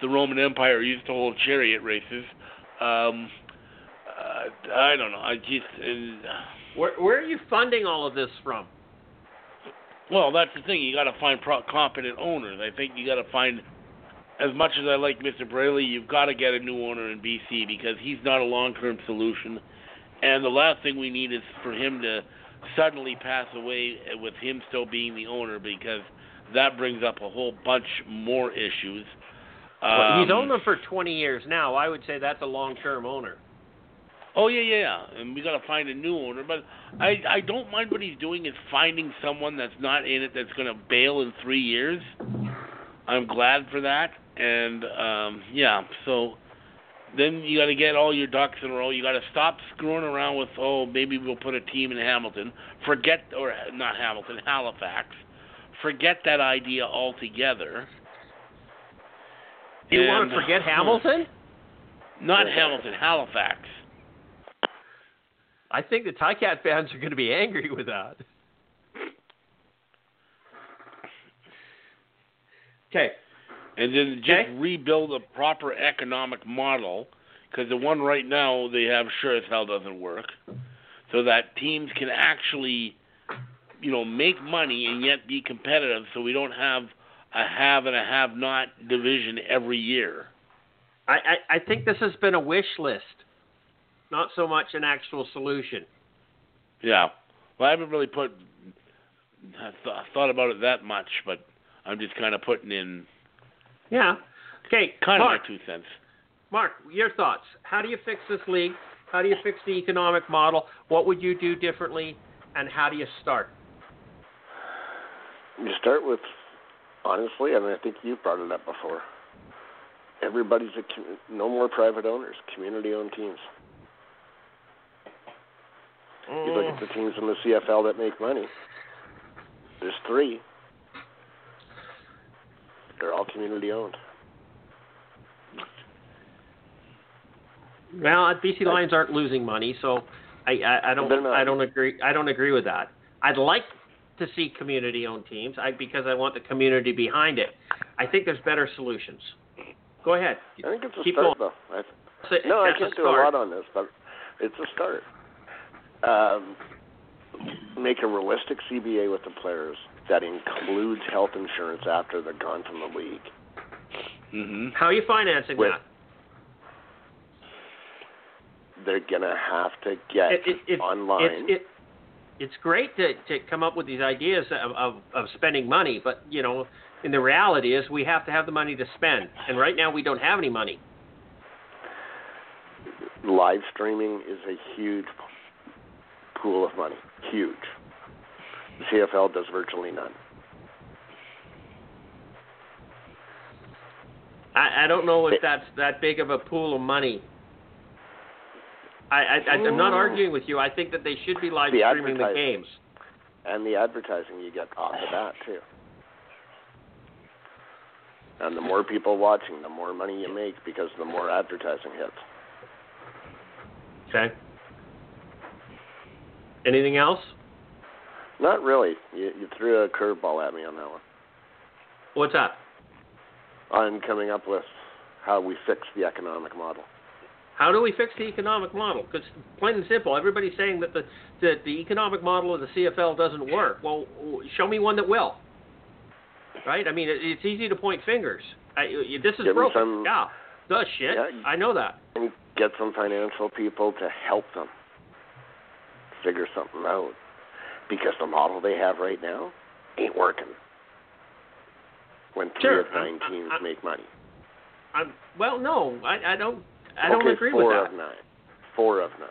the Roman Empire used to hold chariot races. Um, uh, I don't know. I just uh, Where, where are you funding all of this from? well, that's the thing. You got to find pro- competent owners. I think you got to find. As much as I like Mr. Braley, you've got to get a new owner in BC because he's not a long-term solution. And the last thing we need is for him to suddenly pass away with him still being the owner because that brings up a whole bunch more issues. Well, he's Um, owned them for 20 years now. I would say that's a long-term owner. Oh yeah, yeah, yeah. And we got to find a new owner. But I I don't mind what he's doing is finding someone that's not in it that's going to bail in three years. I'm glad for that. And um yeah, so then you got to get all your ducks in a row. You got to stop screwing around with oh maybe we'll put a team in Hamilton. Forget or not Hamilton, Halifax. Forget that idea altogether. Do you want to forget Hamilton? Not Hamilton, Halifax. I think the Ticat fans are going to be angry with that. Okay. And then just Okay. rebuild a proper economic model because the one right now they have sure as hell doesn't work so that teams can actually you know make money and yet be competitive so we don't have a have and a have not division every year I, I, I think this has been a wish list, not so much an actual solution. yeah well i haven't really put I th- thought about it that much but i'm just kind of putting in Yeah. Okay, kind Mark, of my two cents Mark, your thoughts. How do you fix this league? How do you fix the economic model? What would you do differently? And how do you start? You start with, honestly, and I think you've brought it up before. Everybody's a no more private owners, community-owned teams. You look at the mm. teams in the CFL that make money. There's three. They're all community-owned. Well, BC Lions aren't losing money, so I, I, I don't I don't agree I don't agree with that. I'd like to see community-owned teams, I, because I want the community behind it. I think there's better solutions. Go ahead. I think it's a Keep start, going. though. I, no, I can't a do a lot on this, but it's a start. Um, make a realistic CBA with the players that includes health insurance after they're gone from the league. mhm How are you financing With- that? They're gonna have to get It, it, it, online. It's, it, it's great to, to come up with these ideas of, of, of spending money, but you know, in the reality is we have to have the money to spend, and right now we don't have any money. Live streaming is a huge pool of money. Huge. The CFL does virtually none. I, I don't know if that's that big of a pool of money. I, I, I I'm not mm. arguing with you. I think that they should be live The streaming the games. And the advertising you get off of that too. And the more people watching, the more money you make because the more advertising hits. Okay. Anything else? Not really. You, you threw a curveball at me on that one. What's that? On coming up with how we fix the economic model. How do we fix the economic model? Because plain and simple, everybody's saying that the that the economic model of the CFL doesn't work. Well, show me one that will. Right? I mean, it, it's easy to point fingers. I, this is Give broken. some- yeah, the shit. Yeah. I know that. and get some financial people to help them figure something out. Because the model they have right now ain't working. When three Sure. of nine I- teams I- make money. I'm, well, no, I, I don't. I don't agree with that. Four of nine. Four of nine.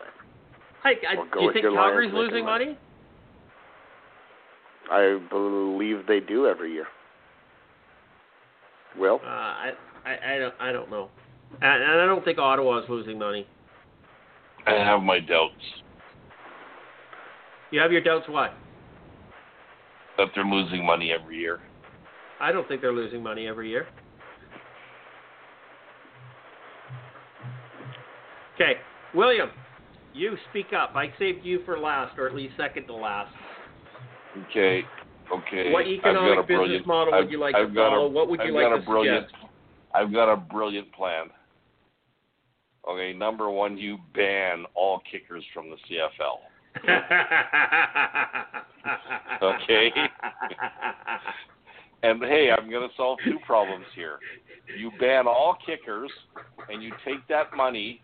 Hey, I, Well, do you think Calgary's losing money. money? I believe they do every year. Well, Uh, I, I, I don't, I don't know, and, and I don't think Ottawa's losing money. I have my doubts You have your doubts. Why? that they're losing money every year. I don't think they're losing money every year. Okay, William, you speak up. I saved you for last, or at least second to last. Okay. Okay. What I've got economic a business brilliant- model would you like I've to a- follow? what would you I've like to suggest? I've got a brilliant plan. Okay, number one, you ban all kickers from the CFL. Okay. And hey, I'm going to solve two problems here. You ban all kickers, and you take that money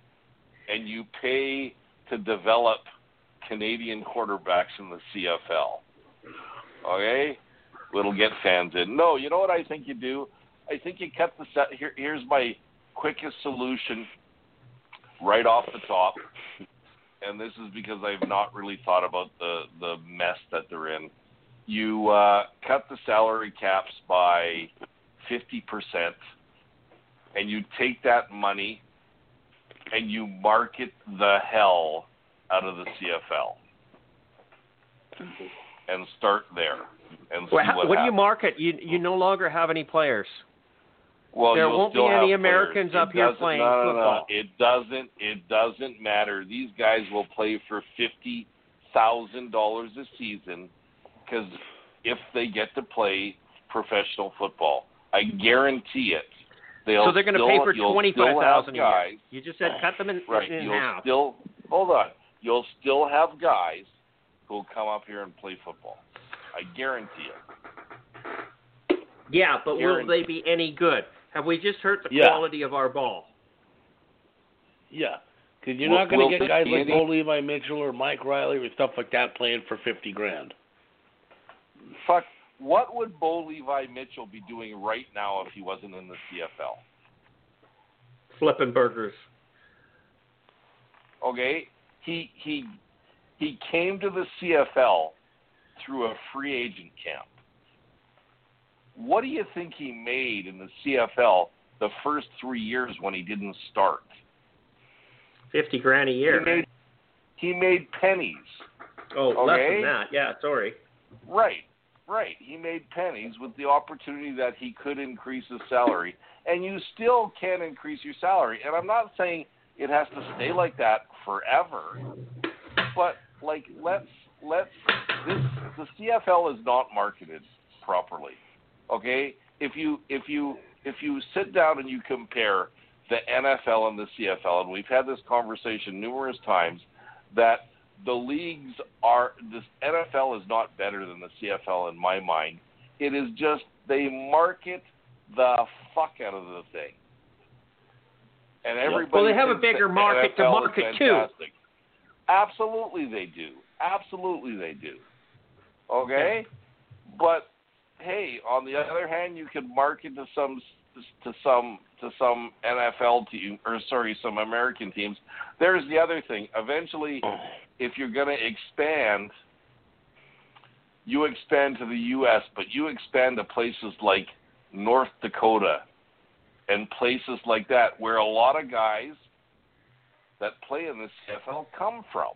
and you pay to develop Canadian quarterbacks in the CFL. Okay? It'll get fans in. No, you know what I think you do? I think you cut the set. Here, here's my quickest solution right off the top. And this is because I've not really thought about the, the mess that they're in you uh, cut the salary caps by 50%, and you take that money and you market the hell out of the CFL and start there and see Well, how, what, what do you market? You you no longer have any players. Well, there won't be any Americans players. up It here playing no, no, football. No, it doesn't. It doesn't matter. These guys will play for fifty thousand dollars a season because if they get to play professional football, I guarantee it. They'll so they're going to pay for twenty five thousand guys. You just said cut them in, Right. in You'll half. still hold on. You'll still have guys who'll come up here and play football. I guarantee it. yeah, but will they be any good? Have we just hurt the Yeah. quality of our ball? Yeah. Because you're Will- not going will to get guys be like any- Bo Levi Mitchell or Mike Reilly or stuff like that playing for 50 grand. Fuck. What would Bo Levi Mitchell be doing right now if he wasn't in the CFL? Flipping burgers. Okay, he he he came to the CFL through a free agent camp. What do you think he made in the CFL the first three years when he didn't start? Fifty grand a He year. made he made pennies. oh, less than that. Yeah, sorry. Right, right. He made pennies with the opportunity that he could increase his salary, and you still can increase your salary. And I'm not saying it has to stay like that forever, but like let's let's this the CFL is not marketed properly. Okay, if you if you if you sit down and you compare the NFL and the CFL, and we've had this conversation numerous times that the leagues are this NFL is not better than the CFL in my mind. It is just they market the fuck out of the thing. And everybody Well, they have a bigger market to market to. Absolutely they do. Absolutely they do. Okay? But hey, on the other hand, you can market to some to some to some NFL team or sorry, some American teams. There's the other thing. Eventually, oh. if you're going to expand, you expand to the U.S., but you expand to places like North Dakota and places like that, where a lot of guys that play in the CFL come from.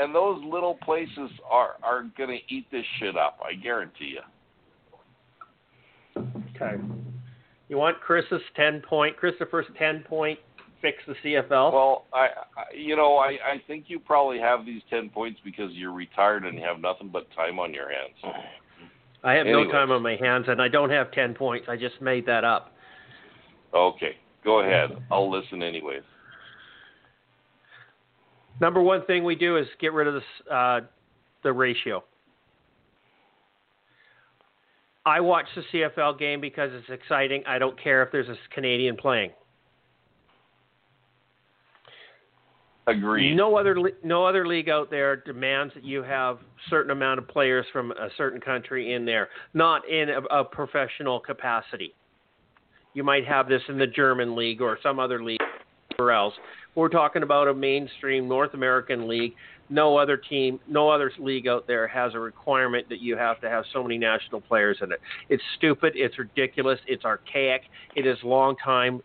And those little places are are going to eat this shit up. I guarantee you. Okay. You want Chris's ten point, Christopher's ten point fix the CFL? Well, I, I you know, I, I think you probably have these ten points because you're retired and you have nothing but time on your hands. I have no time on my hands, and I don't have ten points. I just made that up. Okay. Go ahead. I'll listen anyways. Number one thing we do is get rid of this, uh, the ratio. I watch the CFL game because it's exciting. I don't care if there's a Canadian playing. Agreed. No other no other league out there demands that you have certain amount of players from a certain country in there, not in a, a professional capacity. You might have this in the German league or some other league or else. We're talking about a mainstream North American league. No other team, no other league out there has a requirement that you have to have so many national players in it. It's stupid. It's ridiculous. It's archaic. It is long time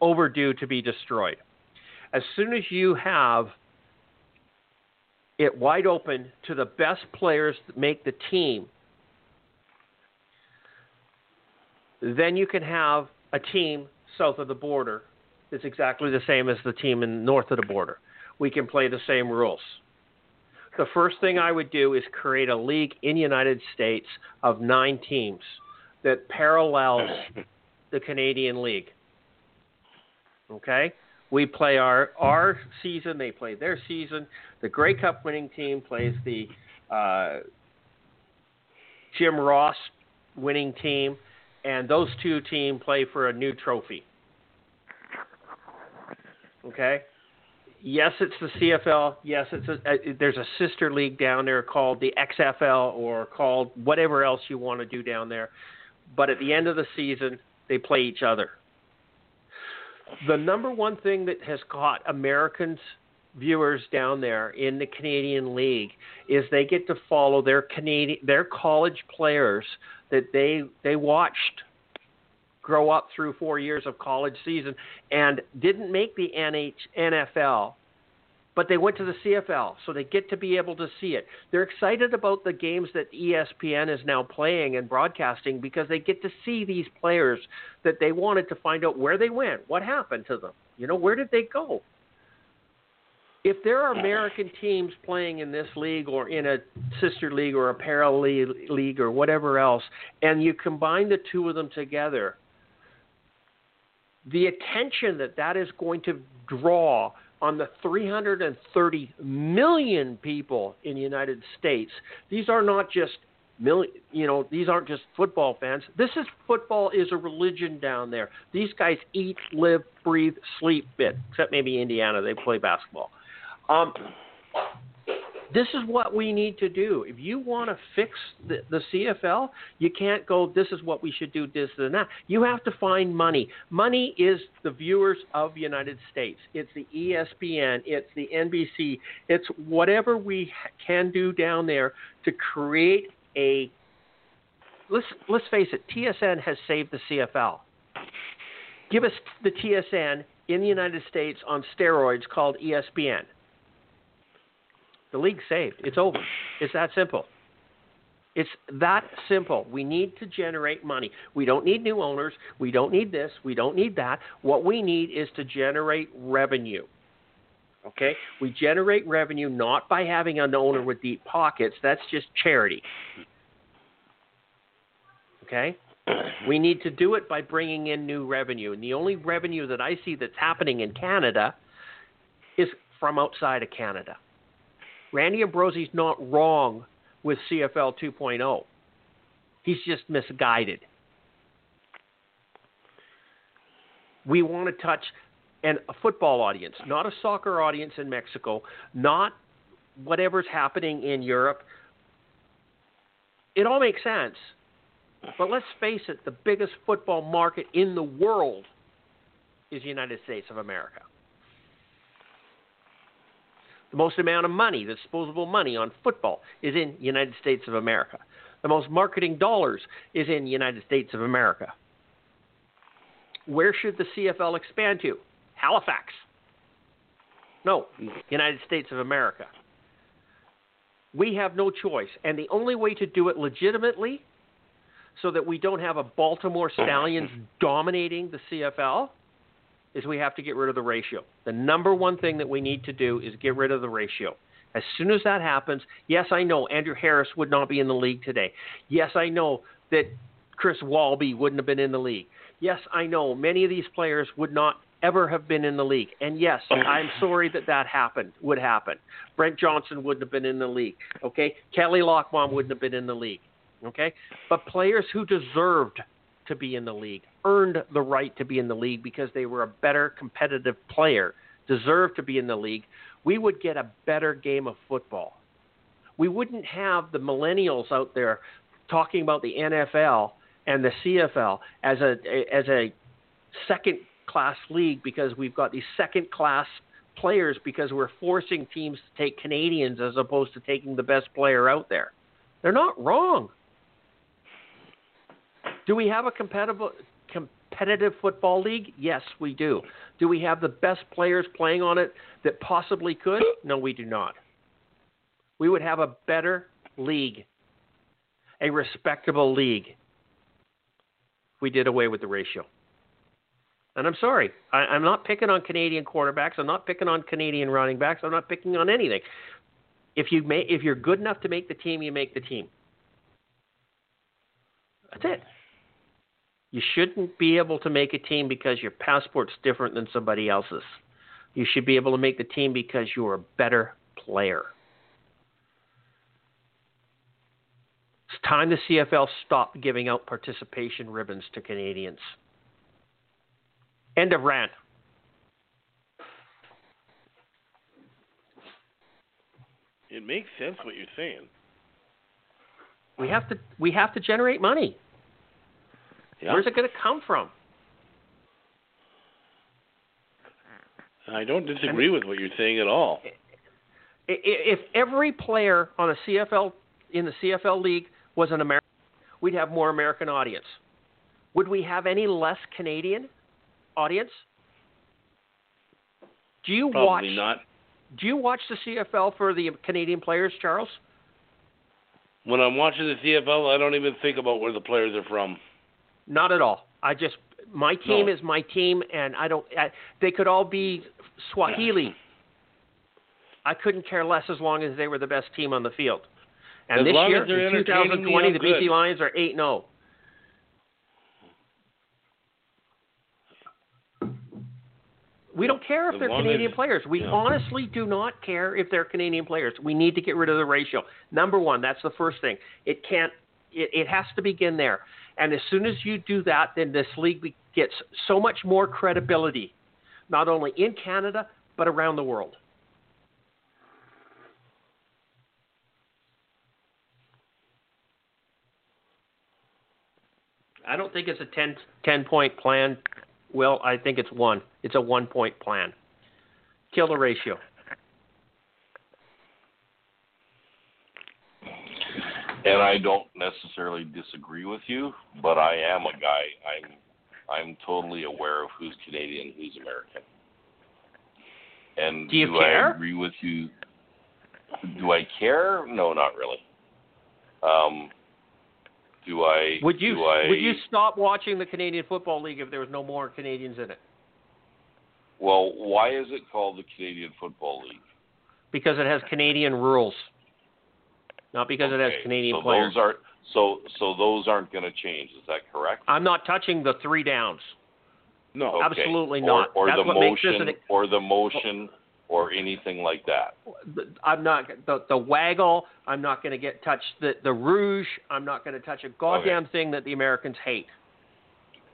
overdue to be destroyed. As soon as you have it wide open to the best players that make the team, then you can have a team south of the border that's exactly the same as the team in north of the border. We can play the same rules. The first thing I would do is create a league in the United States of nine teams that parallels the Canadian League. Okay? We play our our season, they play their season. The Grey Cup winning team plays the uh, Jim Ross winning team, and those two teams play for a new trophy. Okay. Yes, it's the CFL. Yes, it's a, a, there's a sister league down there called the XFL or called whatever else you want to do down there. But at the end of the season, they play each other. The number one thing that has caught Americans viewers down there in the Canadian League is they get to follow their Canadian their college players that they they watched grow up through four years of college season and didn't make the NH, NFL, but they went to the CFL, so they get to be able to see it. They're excited about the games that ESPN is now playing and broadcasting because they get to see these players that they wanted to find out where they went, what happened to them. You know, where did they go? If there are American teams playing in this league or in a sister league or a parallel league or whatever else, and you combine the two of them together, the attention that that is going to draw on the 330 million people in the United States. These are not just million, you know, these aren't just football fans. This is football is a religion down there. These guys eat, live, breathe, sleep it. Except maybe Indiana, they play basketball. Um, this is what we need to do. If you want to fix the, the CFL, you can't go, this is what we should do, this and that. You have to find money. Money is the viewers of the United States. It's the ESPN, it's the NBC, it's whatever we can do down there to create a. Let's, let's face it, TSN has saved the CFL. Give us the TSN in the United States on steroids called ESPN the league's saved. It's over. It's that simple. It's that simple. We need to generate money. We don't need new owners. We don't need this. We don't need that. What we need is to generate revenue. Okay? We generate revenue not by having an owner with deep pockets. That's just charity. Okay? We need to do it by bringing in new revenue. And the only revenue that I see that's happening in Canada is from outside of Canada. Randy Ambrosie's not wrong with CFL 2.0. He's just misguided. We want to touch an, a football audience, not a soccer audience in Mexico, not whatever's happening in Europe. It all makes sense. But let's face it, the biggest football market in the world is the United States of America. The most amount of money, the disposable money on football, is in United States of America. The most marketing dollars is in United States of America. Where should the CFL expand to? Halifax. No, United States of America. We have no choice. And the only way to do it legitimately, so that we don't have a Baltimore Stallions dominating the CFL, is we have to get rid of the ratio. The number one thing that we need to do is get rid of the ratio. As soon as that happens, yes, I know Andrew Harris would not be in the league today. Yes, I know that Chris Walby wouldn't have been in the league. Yes, I know many of these players would not ever have been in the league. And yes, I'm sorry that that happened, would happen. Brent Johnson wouldn't have been in the league. Okay. Kelly Lockbaum wouldn't have been in the league. Okay. But players who deserved to be in the league, earned the right to be in the league because they were a better competitive player, deserved to be in the league, we would get a better game of football. We wouldn't have the millennials out there talking about the NFL and the CFL as a as a second class league because we've got these second class players because we're forcing teams to take Canadians as opposed to taking the best player out there. They're not wrong. Do we have a competitive competitive football league? Yes, we do. Do we have the best players playing on it that possibly could? No, we do not. We would have a better league, a respectable league. We did away with the ratio. And I'm sorry, I, I'm not picking on Canadian quarterbacks. I'm not picking on Canadian running backs. I'm not picking on anything. If you may, if you're good enough to make the team, you make the team. That's it. You shouldn't be able to make a team because your passport's different than somebody else's. You should be able to make the team because you're a better player. It's time the CFL stopped giving out participation ribbons to Canadians. End of rant. It makes sense what you're saying. We have to we have to generate money. Yeah. Where's it going to come from? I don't disagree with what you're saying at all. I- i- If every player on a CFL in the CFL league was an American, we'd have more American audience. Would we have any less Canadian audience? Do you Probably watch not. Do you watch the CFL for the Canadian players, Charles? When I'm watching the CFL, I don't even think about where the players are from. Not at all. I just my team No. is my team, and I don't. I, they could all be Swahili. I couldn't care less as long as they were the best team on the field. And As this long year, as they're in entertaining me, 2020, the BC. Lions are eight oh. 0 We don't care if they're Canadian players. We yeah. honestly do not care if they're Canadian players. We need to get rid of the ratio. Number one, that's the first thing. It can't. It, it has to begin there. And as soon as you do that, then this league gets so much more credibility, not only in Canada but around the world. I don't think it's a 10, 10 point plan. Well, I think it's one. It's a one point plan. Kill the ratio. And I don't necessarily disagree with you, but I am a guy. I'm I'm totally aware of who's Canadian, who's American. And Do you I care? agree with you? Do I care? No, not really. Um, do I? Would you Do I, would you stop watching the Canadian Football League if there was no more Canadians in it? Well, why is it called the Canadian Football League? Because it has Canadian rules, not because it has Okay, Canadian so players. Those are so so those aren't going to change. Is that correct? I'm not touching the three downs. No. Okay. Absolutely or, not. Or That's the what makes this motion, an- or the motion, or anything like that. I'm not the the waggle. I'm not going to get touch the the rouge. I'm not going to touch a goddamn thing that the Americans hate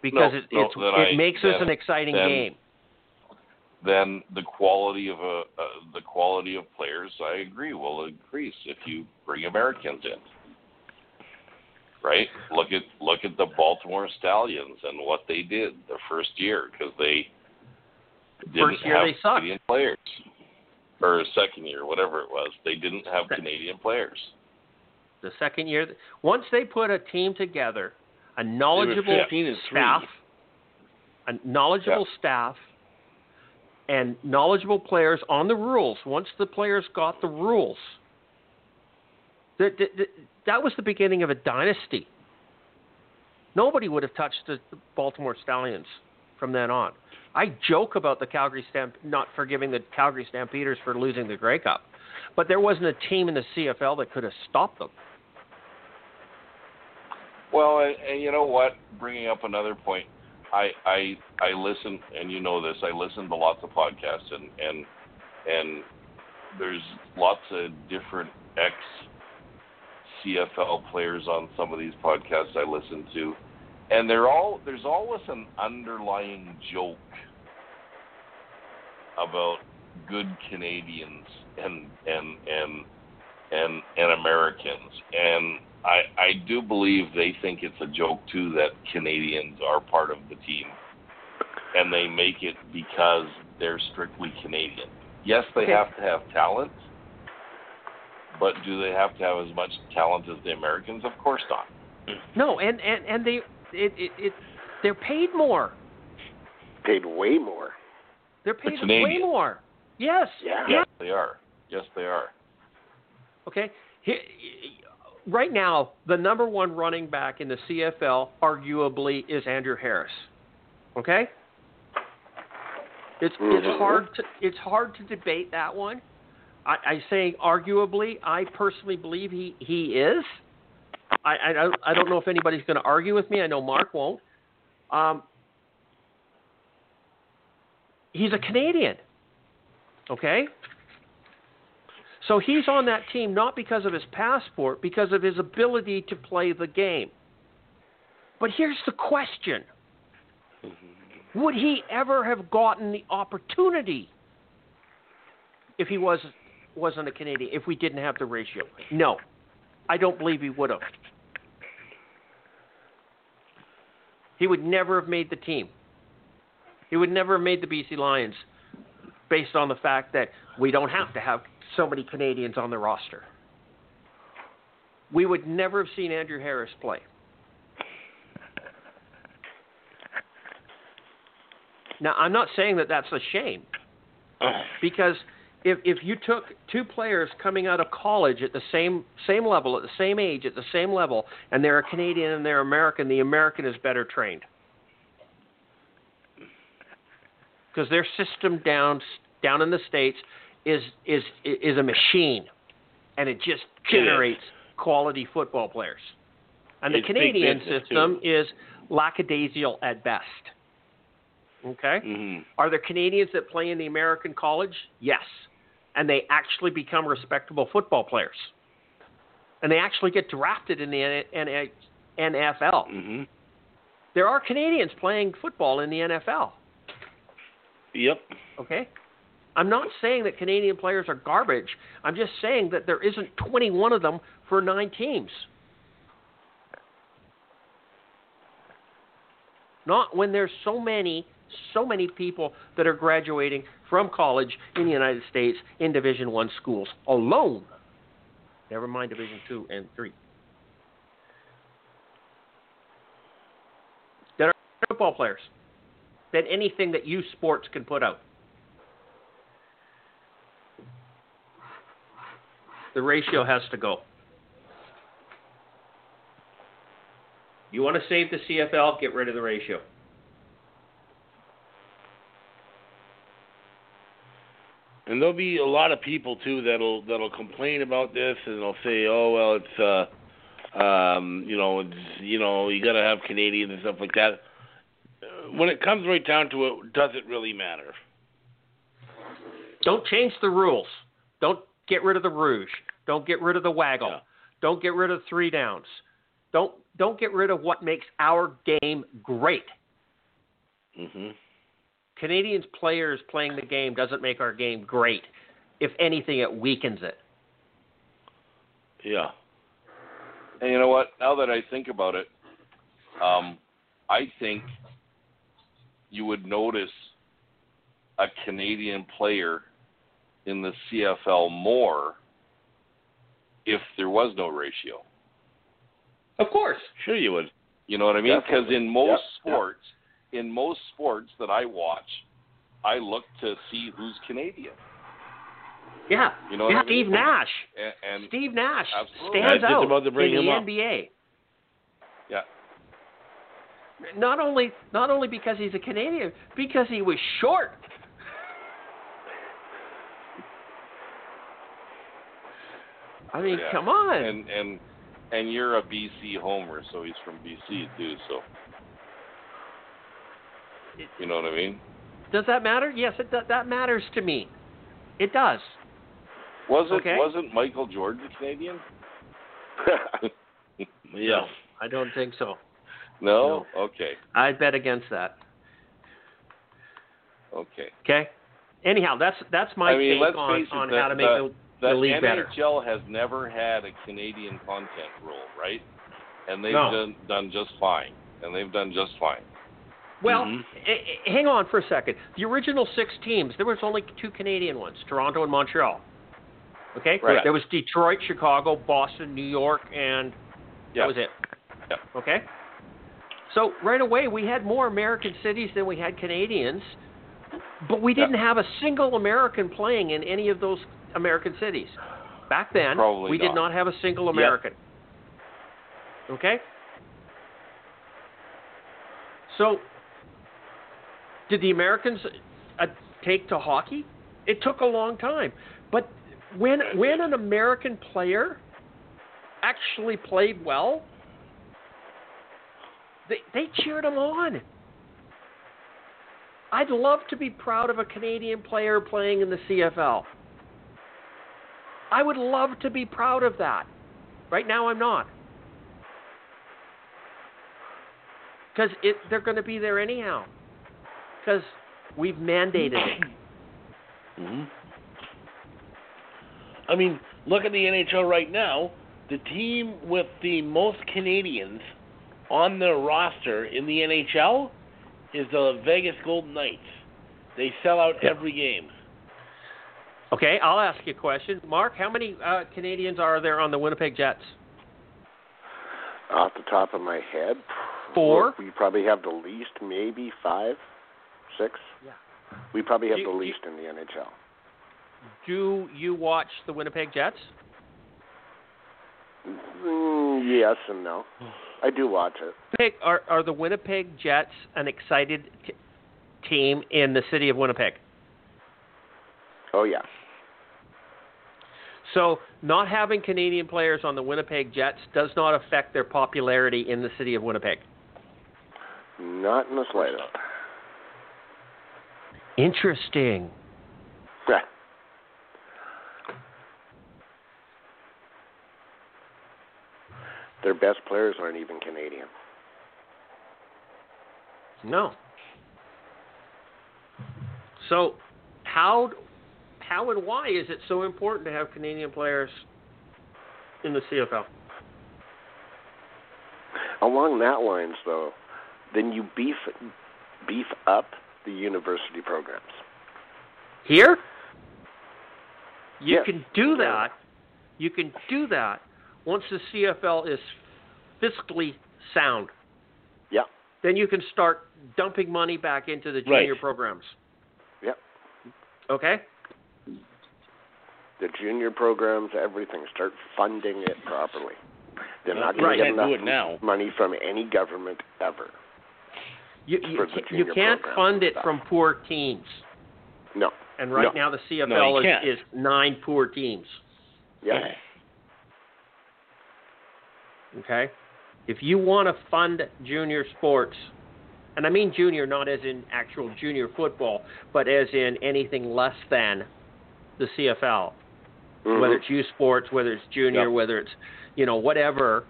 because No, it no, it's, it I- makes this an exciting then- game. Then the quality of a uh, the quality of players, I agree, will increase if you bring Americans in. Right? Look at look at the Baltimore Stallions and what they did the first year because they didn't First year have they sucked. Canadian players, or second year, whatever it was. They didn't have Canadian players. The second year, once they put a team together, a knowledgeable 15 and staff, a knowledgeable staff, and knowledgeable players on the rules. Once the players got the rules, that that, was the beginning of a dynasty. Nobody would have touched the, the Baltimore Stallions from then on. I joke about the Calgary Stamp not forgiving the Calgary Stampeders for losing the Grey Cup, but there wasn't a team in the CFL that could have stopped them. Well, and, and you know what? Bringing up another point, I I I listen, and you know this. I listen to lots of podcasts, and and and there's lots of different ex CFL players on some of these podcasts I listen to, and they're all there's always an underlying joke about good Canadians and and and and and Americans, and I I do believe they think it's a joke too that Canadians are part of the team, and they make it because they're strictly Canadian. Yes, they Okay. have to have talent, but do they have to have as much talent as the Americans? Of course not. No, and and and they it it, it they're paid more. Paid way more. They're paid way more. Yes. Yeah. Yes, they are. Yes, they are. Okay. He- Right now, the number one running back in the CFL arguably is Andrew Harris. Okay. It's Mhm. it's hard to it's hard to debate that one. I, I say arguably. I personally believe he he is. I I don't I don't know if anybody's going to argue with me. I know Mark won't. Um, he's a Canadian. Okay. So he's on that team not because of his passport, because of his ability to play the game. But here's the question Would he ever have gotten the opportunity if he was, wasn't a Canadian, if we didn't have the ratio? No. I don't believe he would have. He would never have made the team. He would never have made the BC Lions based on the fact that we don't have to have so many Canadians on the roster. We would never have seen Andrew Harris play. Now, I'm not saying that that's a shame because if if you took two players coming out of college at the same same level, at the same age, at the same level, and they're a Canadian and they're American, the American is better trained because their system down down in the states is is is a machine, and it just generates quality football players. And the It's big Canadian system too. is lackadaisical at best. Okay. hmm Are there Canadians that play in the American college? Yes. And they actually become respectable football players. And they actually get drafted in the NFL. hmm There are Canadians playing football in the NFL. Yep. Okay? I'm not saying that Canadian players are garbage. I'm just saying that there isn't 21 of them for nine teams. Not when there's so many, so many people that are graduating from college in the United States in Division One schools alone. Never mind Division Two and Three. That are football players. Than anything that U Sports can put out. The ratio has to go. You want to save the CFL, get rid of the ratio. And there'll be a lot of people too that'll that'll complain about this and they'll say, "Oh well, it's uh, um, you know, it's, you know, you got to have Canadians and stuff like that." When it comes right down to it, does it really matter? Don't change the rules. Don't get rid of the rouge. Don't get rid of the waggle. Yeah. Don't get rid of three downs. Don't don't get rid of what makes our game great. hmm Canadians players playing the game doesn't make our game great. If anything, it weakens it. Yeah. And you know what? Now that I think about it, um, I think you would notice a Canadian player in the CFL more if there was no ratio. Of course. Sure, you would. You know what I mean? Because in most Yep, yep. sports, in most sports that I watch, I look to see who's Canadian. Yeah. You know what I Steve mean? Nash. And, and Steve Nash Absolutely. I stands just out about to bring in him the up. NBA. yeah, Not only not only because he's a Canadian, because he was short. I mean, yeah. come on. And and and you're a BC homer, so he's from BC too. So You know what I mean? Does that matter? Yes, it that matters to me. It does. Was it Okay. wasn't Michael Jordan Canadian? Yeah. I don't think so. No? Okay. I'd bet against that. Okay. Okay. Anyhow, that's that's my I mean, take on, on the- how to make the- the, The league better. NHL has never had a Canadian content rule, right? And they've No. done, done just fine. And they've done just fine. Well, Mhm. h- hang on for a second. The original six teams, there was only two Canadian ones, Toronto and Montreal. Okay? Right. There was Detroit, Chicago, Boston, New York, and Yeah. that was it. Yeah. Okay? So right away we had more American cities than we had Canadians, but we didn't have a single American playing in any of those American cities. Back then, Probably we did not. not have a single American. Okay? So, did the Americans uh, take to hockey? It took a long time, but when when an American player actually played well, they they cheered him on. I'd love to be proud of a Canadian player playing in the CFL. I would love to be proud of that. Right now, I'm not. Because they're going to be there anyhow. Because we've mandated it. hmm I mean, look at the NHL right now. The team with the most Canadians on their roster in the NHL is the Vegas Golden Knights. They sell out Yeah. every game. Okay, I'll ask you a question. Mark, how many uh, Canadians are there on the Winnipeg Jets? Off the top of my head, Four? We probably have the least, maybe five, six. Yeah. We probably have Do- the do- least in the NHL. Do you watch the Winnipeg Jets? Mm, yes and no. I do watch it. Are, are the Winnipeg Jets an excited t- team in the city of Winnipeg? Oh yeah. So, not having Canadian players on the Winnipeg Jets does not affect their popularity in the city of Winnipeg. Not in the slightest. Interesting. Yeah. Their best players aren't even Canadian. No. So, how how and why is it so important to have Canadian players in the CFL? Along that lines, though, then you beef beef up the university programs. Here, you Yes. can do that. You can do that once the CFL is fiscally sound. Yeah. Then you can start dumping money back into the Right. junior programs. Yep. Okay? The junior programs, everything. Start funding it properly. They're not you going to get enough now. money from any government ever. You you, For the ca- you can't fund it from poor teams. No. And right No. now the CFL you is, can't. is nine poor teams. Yeah. Okay? If you want to fund junior sports, and I mean junior not as in actual junior football, but as in anything less than the CFL, Mhm. whether it's youth sports, whether it's junior, Yep. whether it's you know whatever,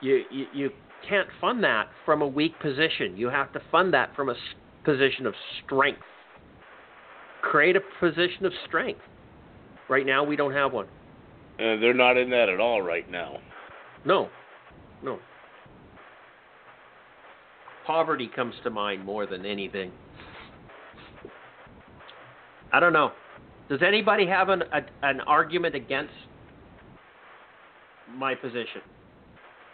you, you you can't fund that from a weak position. You have to fund that from a position of strength. Create a position of strength. Right now, we don't have one. Uh, they're not in that at all right now. No, no. Poverty comes to mind more than anything. I don't know. Does anybody have an a, an argument against my position?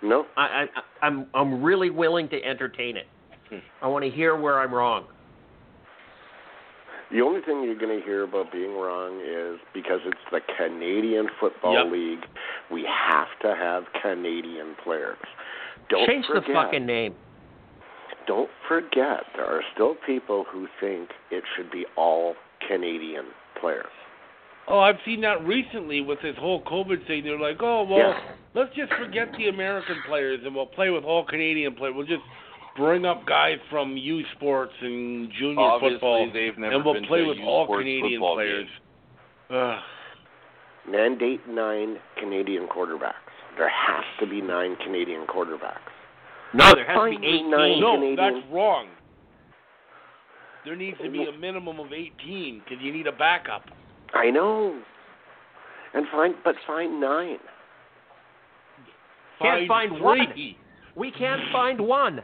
No. I, I I'm I'm really willing to entertain it. Hmm. I want to hear where I'm wrong. The only thing you're going to hear about being wrong is because it's the Canadian Football Yep. League, we have to have Canadian players. Don't Change forget, the fucking name. Don't forget, there are still people who think it should be all Canadian players. Oh, I've seen that recently with this whole COVID thing. They're like, oh well, Yeah. let's just forget the American players and we'll play with all Canadian players. We'll just bring up guys from youth sports and junior Obviously, football, they've never and we'll been play with youth all sports Canadian football players. game. Mandate nine Canadian quarterbacks. There has to be nine Canadian quarterbacks. No, there has to be me 18. nine No, Canadian. that's wrong. There needs to be a minimum of 18 because you need a backup. I know. And find, but find nine. Can't find three. We can't find one.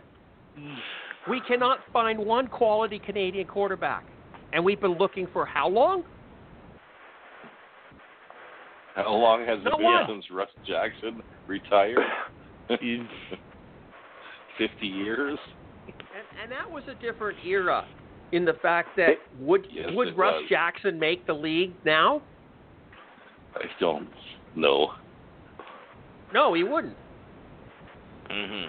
We cannot find one quality Canadian quarterback. And we've been looking for how long? How long has it No been one. since Russ Jackson retired? Fifty years. And, and that was a different era in the fact that would Yes, would Russ was. Jackson make the league now? I don't know. No, he wouldn't. hmm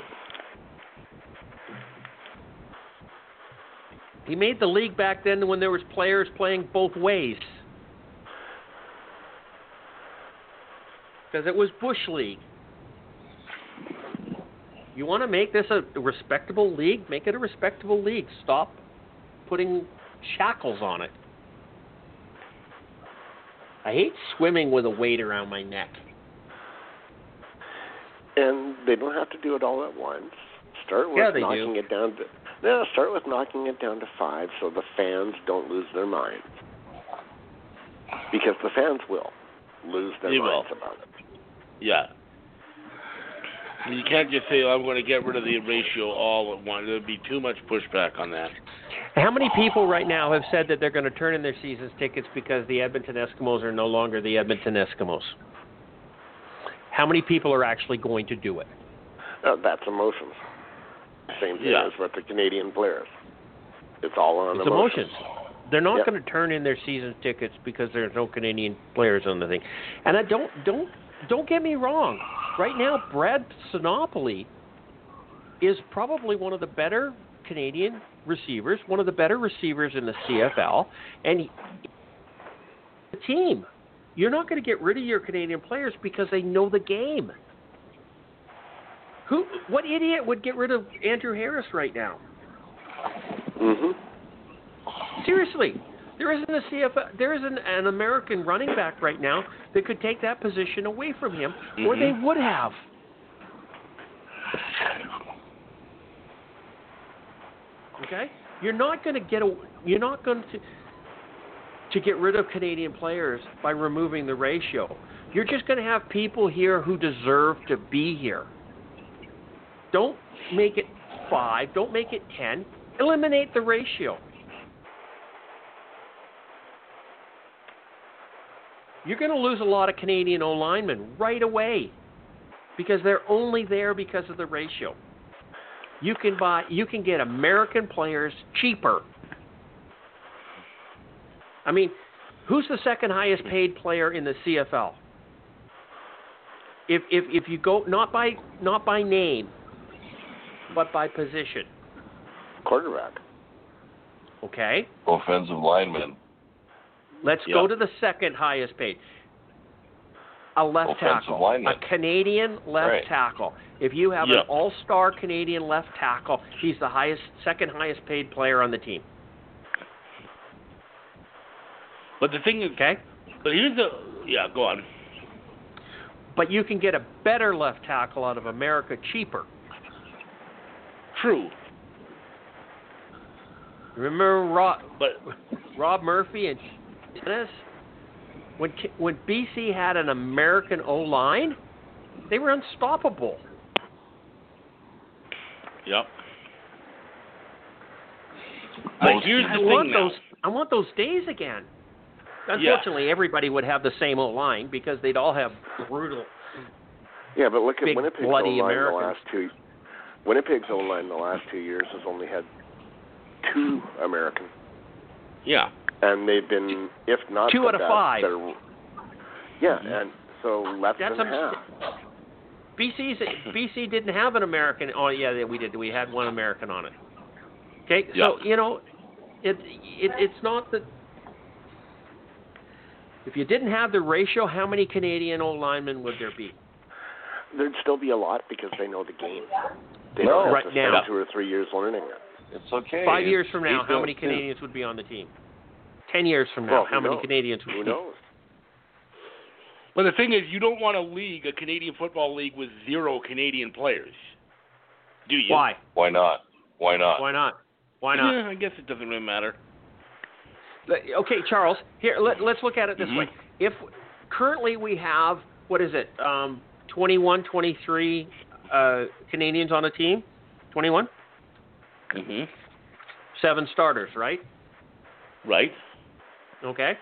He made the league back then when there was players playing both ways. Because it was Bush League. You want to make this a respectable league? Make it a respectable league. Stop putting shackles on it. I hate swimming with a weight around my neck. And they don't have to do it all at once. Start with Yeah, they knocking do. it down to no, start with knocking it down to five so the fans don't lose their minds. Because the fans will lose their They minds will. about it. Yeah. You can't just say, oh, I'm going to get rid of the ratio all at once. There'd be too much pushback on that. How many people right now have said that they're going to turn in their season's tickets because the Edmonton Eskimos are no longer the Edmonton Eskimos? How many people are actually going to do it? Uh, that's emotions. Same thing Yeah. as with the Canadian players. It's all on It's emotions. emotions. They're not Yep. going to turn in their season tickets because there's no Canadian players on the thing. And I don't don't don't get me wrong. Right now, Brad Sinopoli is probably one of the better Canadian receivers, one of the better receivers in the CFL, and he, the team. You're not going to get rid of your Canadian players because they know the game. Who? What idiot would get rid of Andrew Harris right now? Mm-hmm. Seriously, there isn't a CFL, there isn't an American running back right now that could take that position away from him, or they Mhm. would have. Okay, you're not going to get a, you're not going to to get rid of Canadian players by removing the ratio. You're just going to have people here who deserve to be here. Don't make it five. Don't make it ten. Eliminate the ratio. You're going to lose a lot of Canadian O linemen right away because they're only there because of the ratio. You can buy, you can get American players cheaper. I mean, who's the second highest paid player in the CFL? If if if you go not by not by name, but by position, Quarterback. okay? Offensive lineman. Let's Yeah. go to the second highest paid. A left Offensive tackle. lineman. A Canadian left Right. tackle. If you have Yeah. an all star Canadian left tackle, he's the highest second highest paid player on the team. But the thing is, Okay? but here's the, yeah, go on. But you can get a better left tackle out of America cheaper. True. Remember Rob, But Rob Murphy and Dennis? When when BC had an American O line, they were unstoppable. Yep. But Most here's the I thing want now. those. I want those days again. Unfortunately, everybody would have the same O line because they'd all have brutal. Yeah, but look at Big, Winnipeg's bloody O-line the last two. Winnipeg's O-line the last two years has only had two American, Yeah. And they've been, if not Two the out of best, five. they're- Yeah, mm-hmm. and so less That's than a- half. BC's BC didn't have an American. Oh yeah, we did. We had one American on it. Okay, so you know, it, it it's not that. If you didn't have the ratio, how many Canadian old linemen would there be? There'd still be a lot because they know the game. They No. don't have Right to spend now. two or three years learning it. It's okay. Five years from now, how many it. Canadians would be on the team? Ten years from now, Well, who how many? Canadians would Who be? knows? But the thing is, you don't want a league, a Canadian football league, with zero Canadian players, do you? Why? Why not? Why not? Why not? Why not? Yeah, I guess it doesn't really matter. Okay, Charles. Here, let, let's look at it this Mhm. way. If currently we have what is it, um, 21, 23 uh, Canadians on a team, 21, hmm seven starters, right? Right. Okay.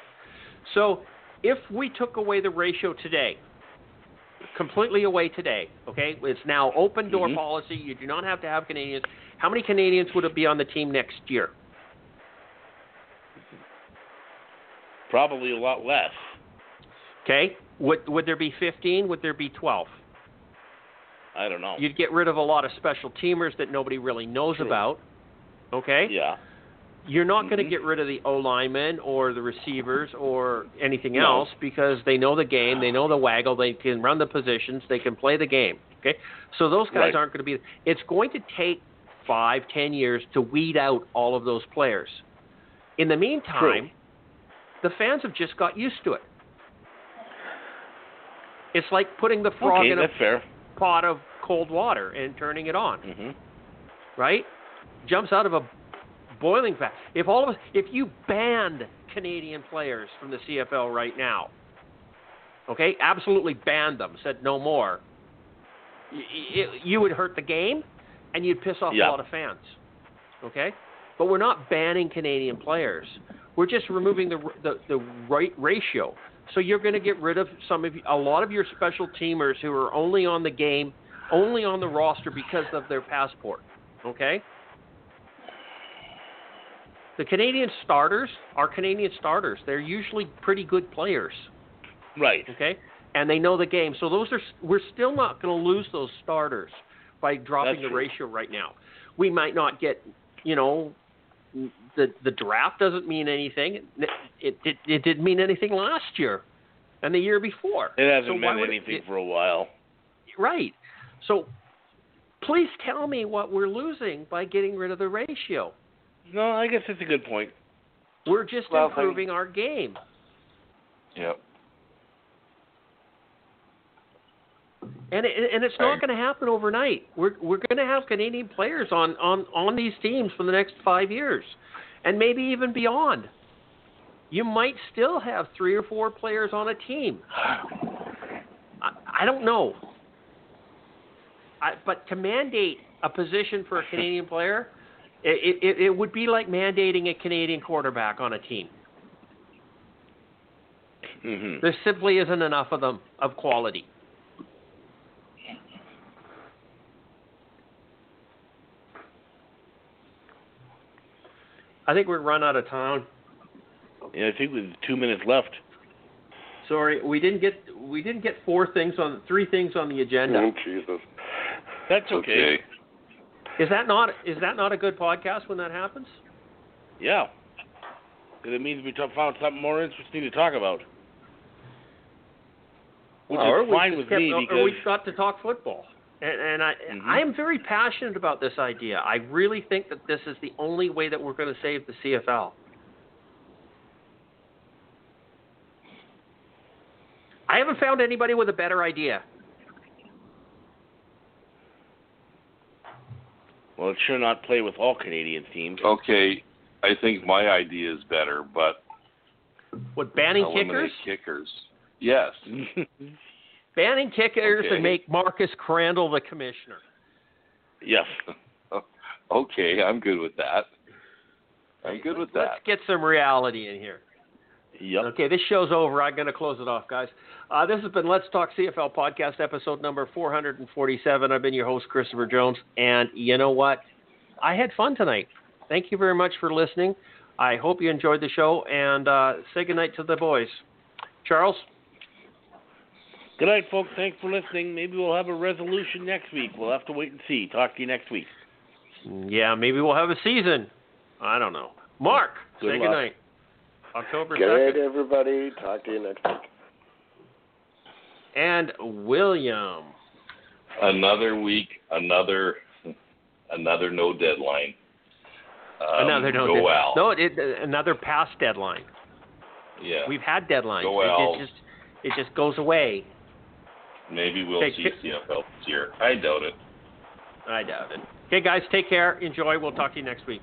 So if we took away the ratio today, completely away today, okay, it's now open door Mhm. policy. You do not have to have Canadians. How many Canadians would it be on the team next year? Probably a lot less. Okay. Would would there be 15? Would there be 12? I don't know. You'd get rid of a lot of special teamers that nobody really knows True. about. Okay? yeah. You're not going to get rid of the O linemen or the receivers or anything No. else because they know the game, they know the waggle, they can run the positions, they can play the game. Okay? So those guys Right. aren't going to be it's going to take five, ten years to weed out all of those players. In the meantime, the fans have just got used to it. It's like putting the frog Okay, in a fair. pot of cold water and turning it on, hmm right? Jumps out of a boiling vat. If all of us, if you banned Canadian players from the CFL right now, okay, absolutely banned them, said no more, y- y- you would hurt the game and you'd piss off Yeah. a lot of fans, okay? But we're not banning Canadian players. We're just removing the the, the right ratio. So you're going to get rid of some of a lot of your special teamers who are only on the game, only on the roster because of their passport. Okay. The Canadian starters are Canadian starters. They're usually pretty good players. Right. Okay, and they know the game. So those are we're still not going to lose those starters by dropping That's the true. ratio right now. We might not get, you know, the the draft doesn't mean anything. It it, it, it didn't mean anything last year, and the year before. It hasn't So meant anything it- for a while. Right. So please tell me what we're losing by getting rid of the ratio. No, I guess it's a good point. We're just Well, improving our game. Yep. And it, and it's not going to happen overnight. We're we're going to have Canadian players on, on, on these teams for the next five years, and maybe even beyond. You might still have three or four players on a team. I, I don't know. I, but to mandate a position for a Canadian player, it, it, it would be like mandating a Canadian quarterback on a team. hmm There simply isn't enough of them of quality. I think we're run out of time. Yeah, I think with two minutes left. Sorry, we didn't get we didn't get four things on three things on the agenda. Oh, Jesus. That's okay. Okay. Is that not is that not a good podcast when that happens? Yeah, because it means we found something more interesting to talk about. Which or is fine with kept- me because we got to talk football. And, and I Mhm. I am very passionate about this idea. I really think that this is the only way that we're going to save the CFL. I haven't found anybody with a better idea. Well, it sure not play with all Canadian teams. Okay. I think my idea is better, but What banning eliminate kickers? kickers. Yes. Banning kickers Okay. and make Marcus Crandell the commissioner. yes. okay, I'm good with that. I'm good with that. Let's get some reality in here. Yep. Okay, this show's over. I'm going to close it off, guys. Uh, this has been Let's Talk CFL podcast, episode number 447. I've been your host, Christopher Jones. And you know what? I had fun tonight. Thank you very much for listening. I hope you enjoyed the show. And uh, say goodnight to the boys. Charles? Good night, folks. Thanks for listening. Maybe we'll have a resolution next week. We'll have to wait and see. Talk to you next week. Yeah, maybe we'll have a season. I don't know. Mark, Good say luck. goodnight. October Good night, 2nd. everybody. Talk to you next week. And William. Another week, another another no deadline. Um, another no go deadline. Al. No, it, another past deadline. Yeah. We've had deadlines. Go it, Al. it just it just goes away. Maybe we'll Okay, see ki- CFL this year. I doubt it. I doubt it. Okay, guys, take care. Enjoy. We'll talk to you next week.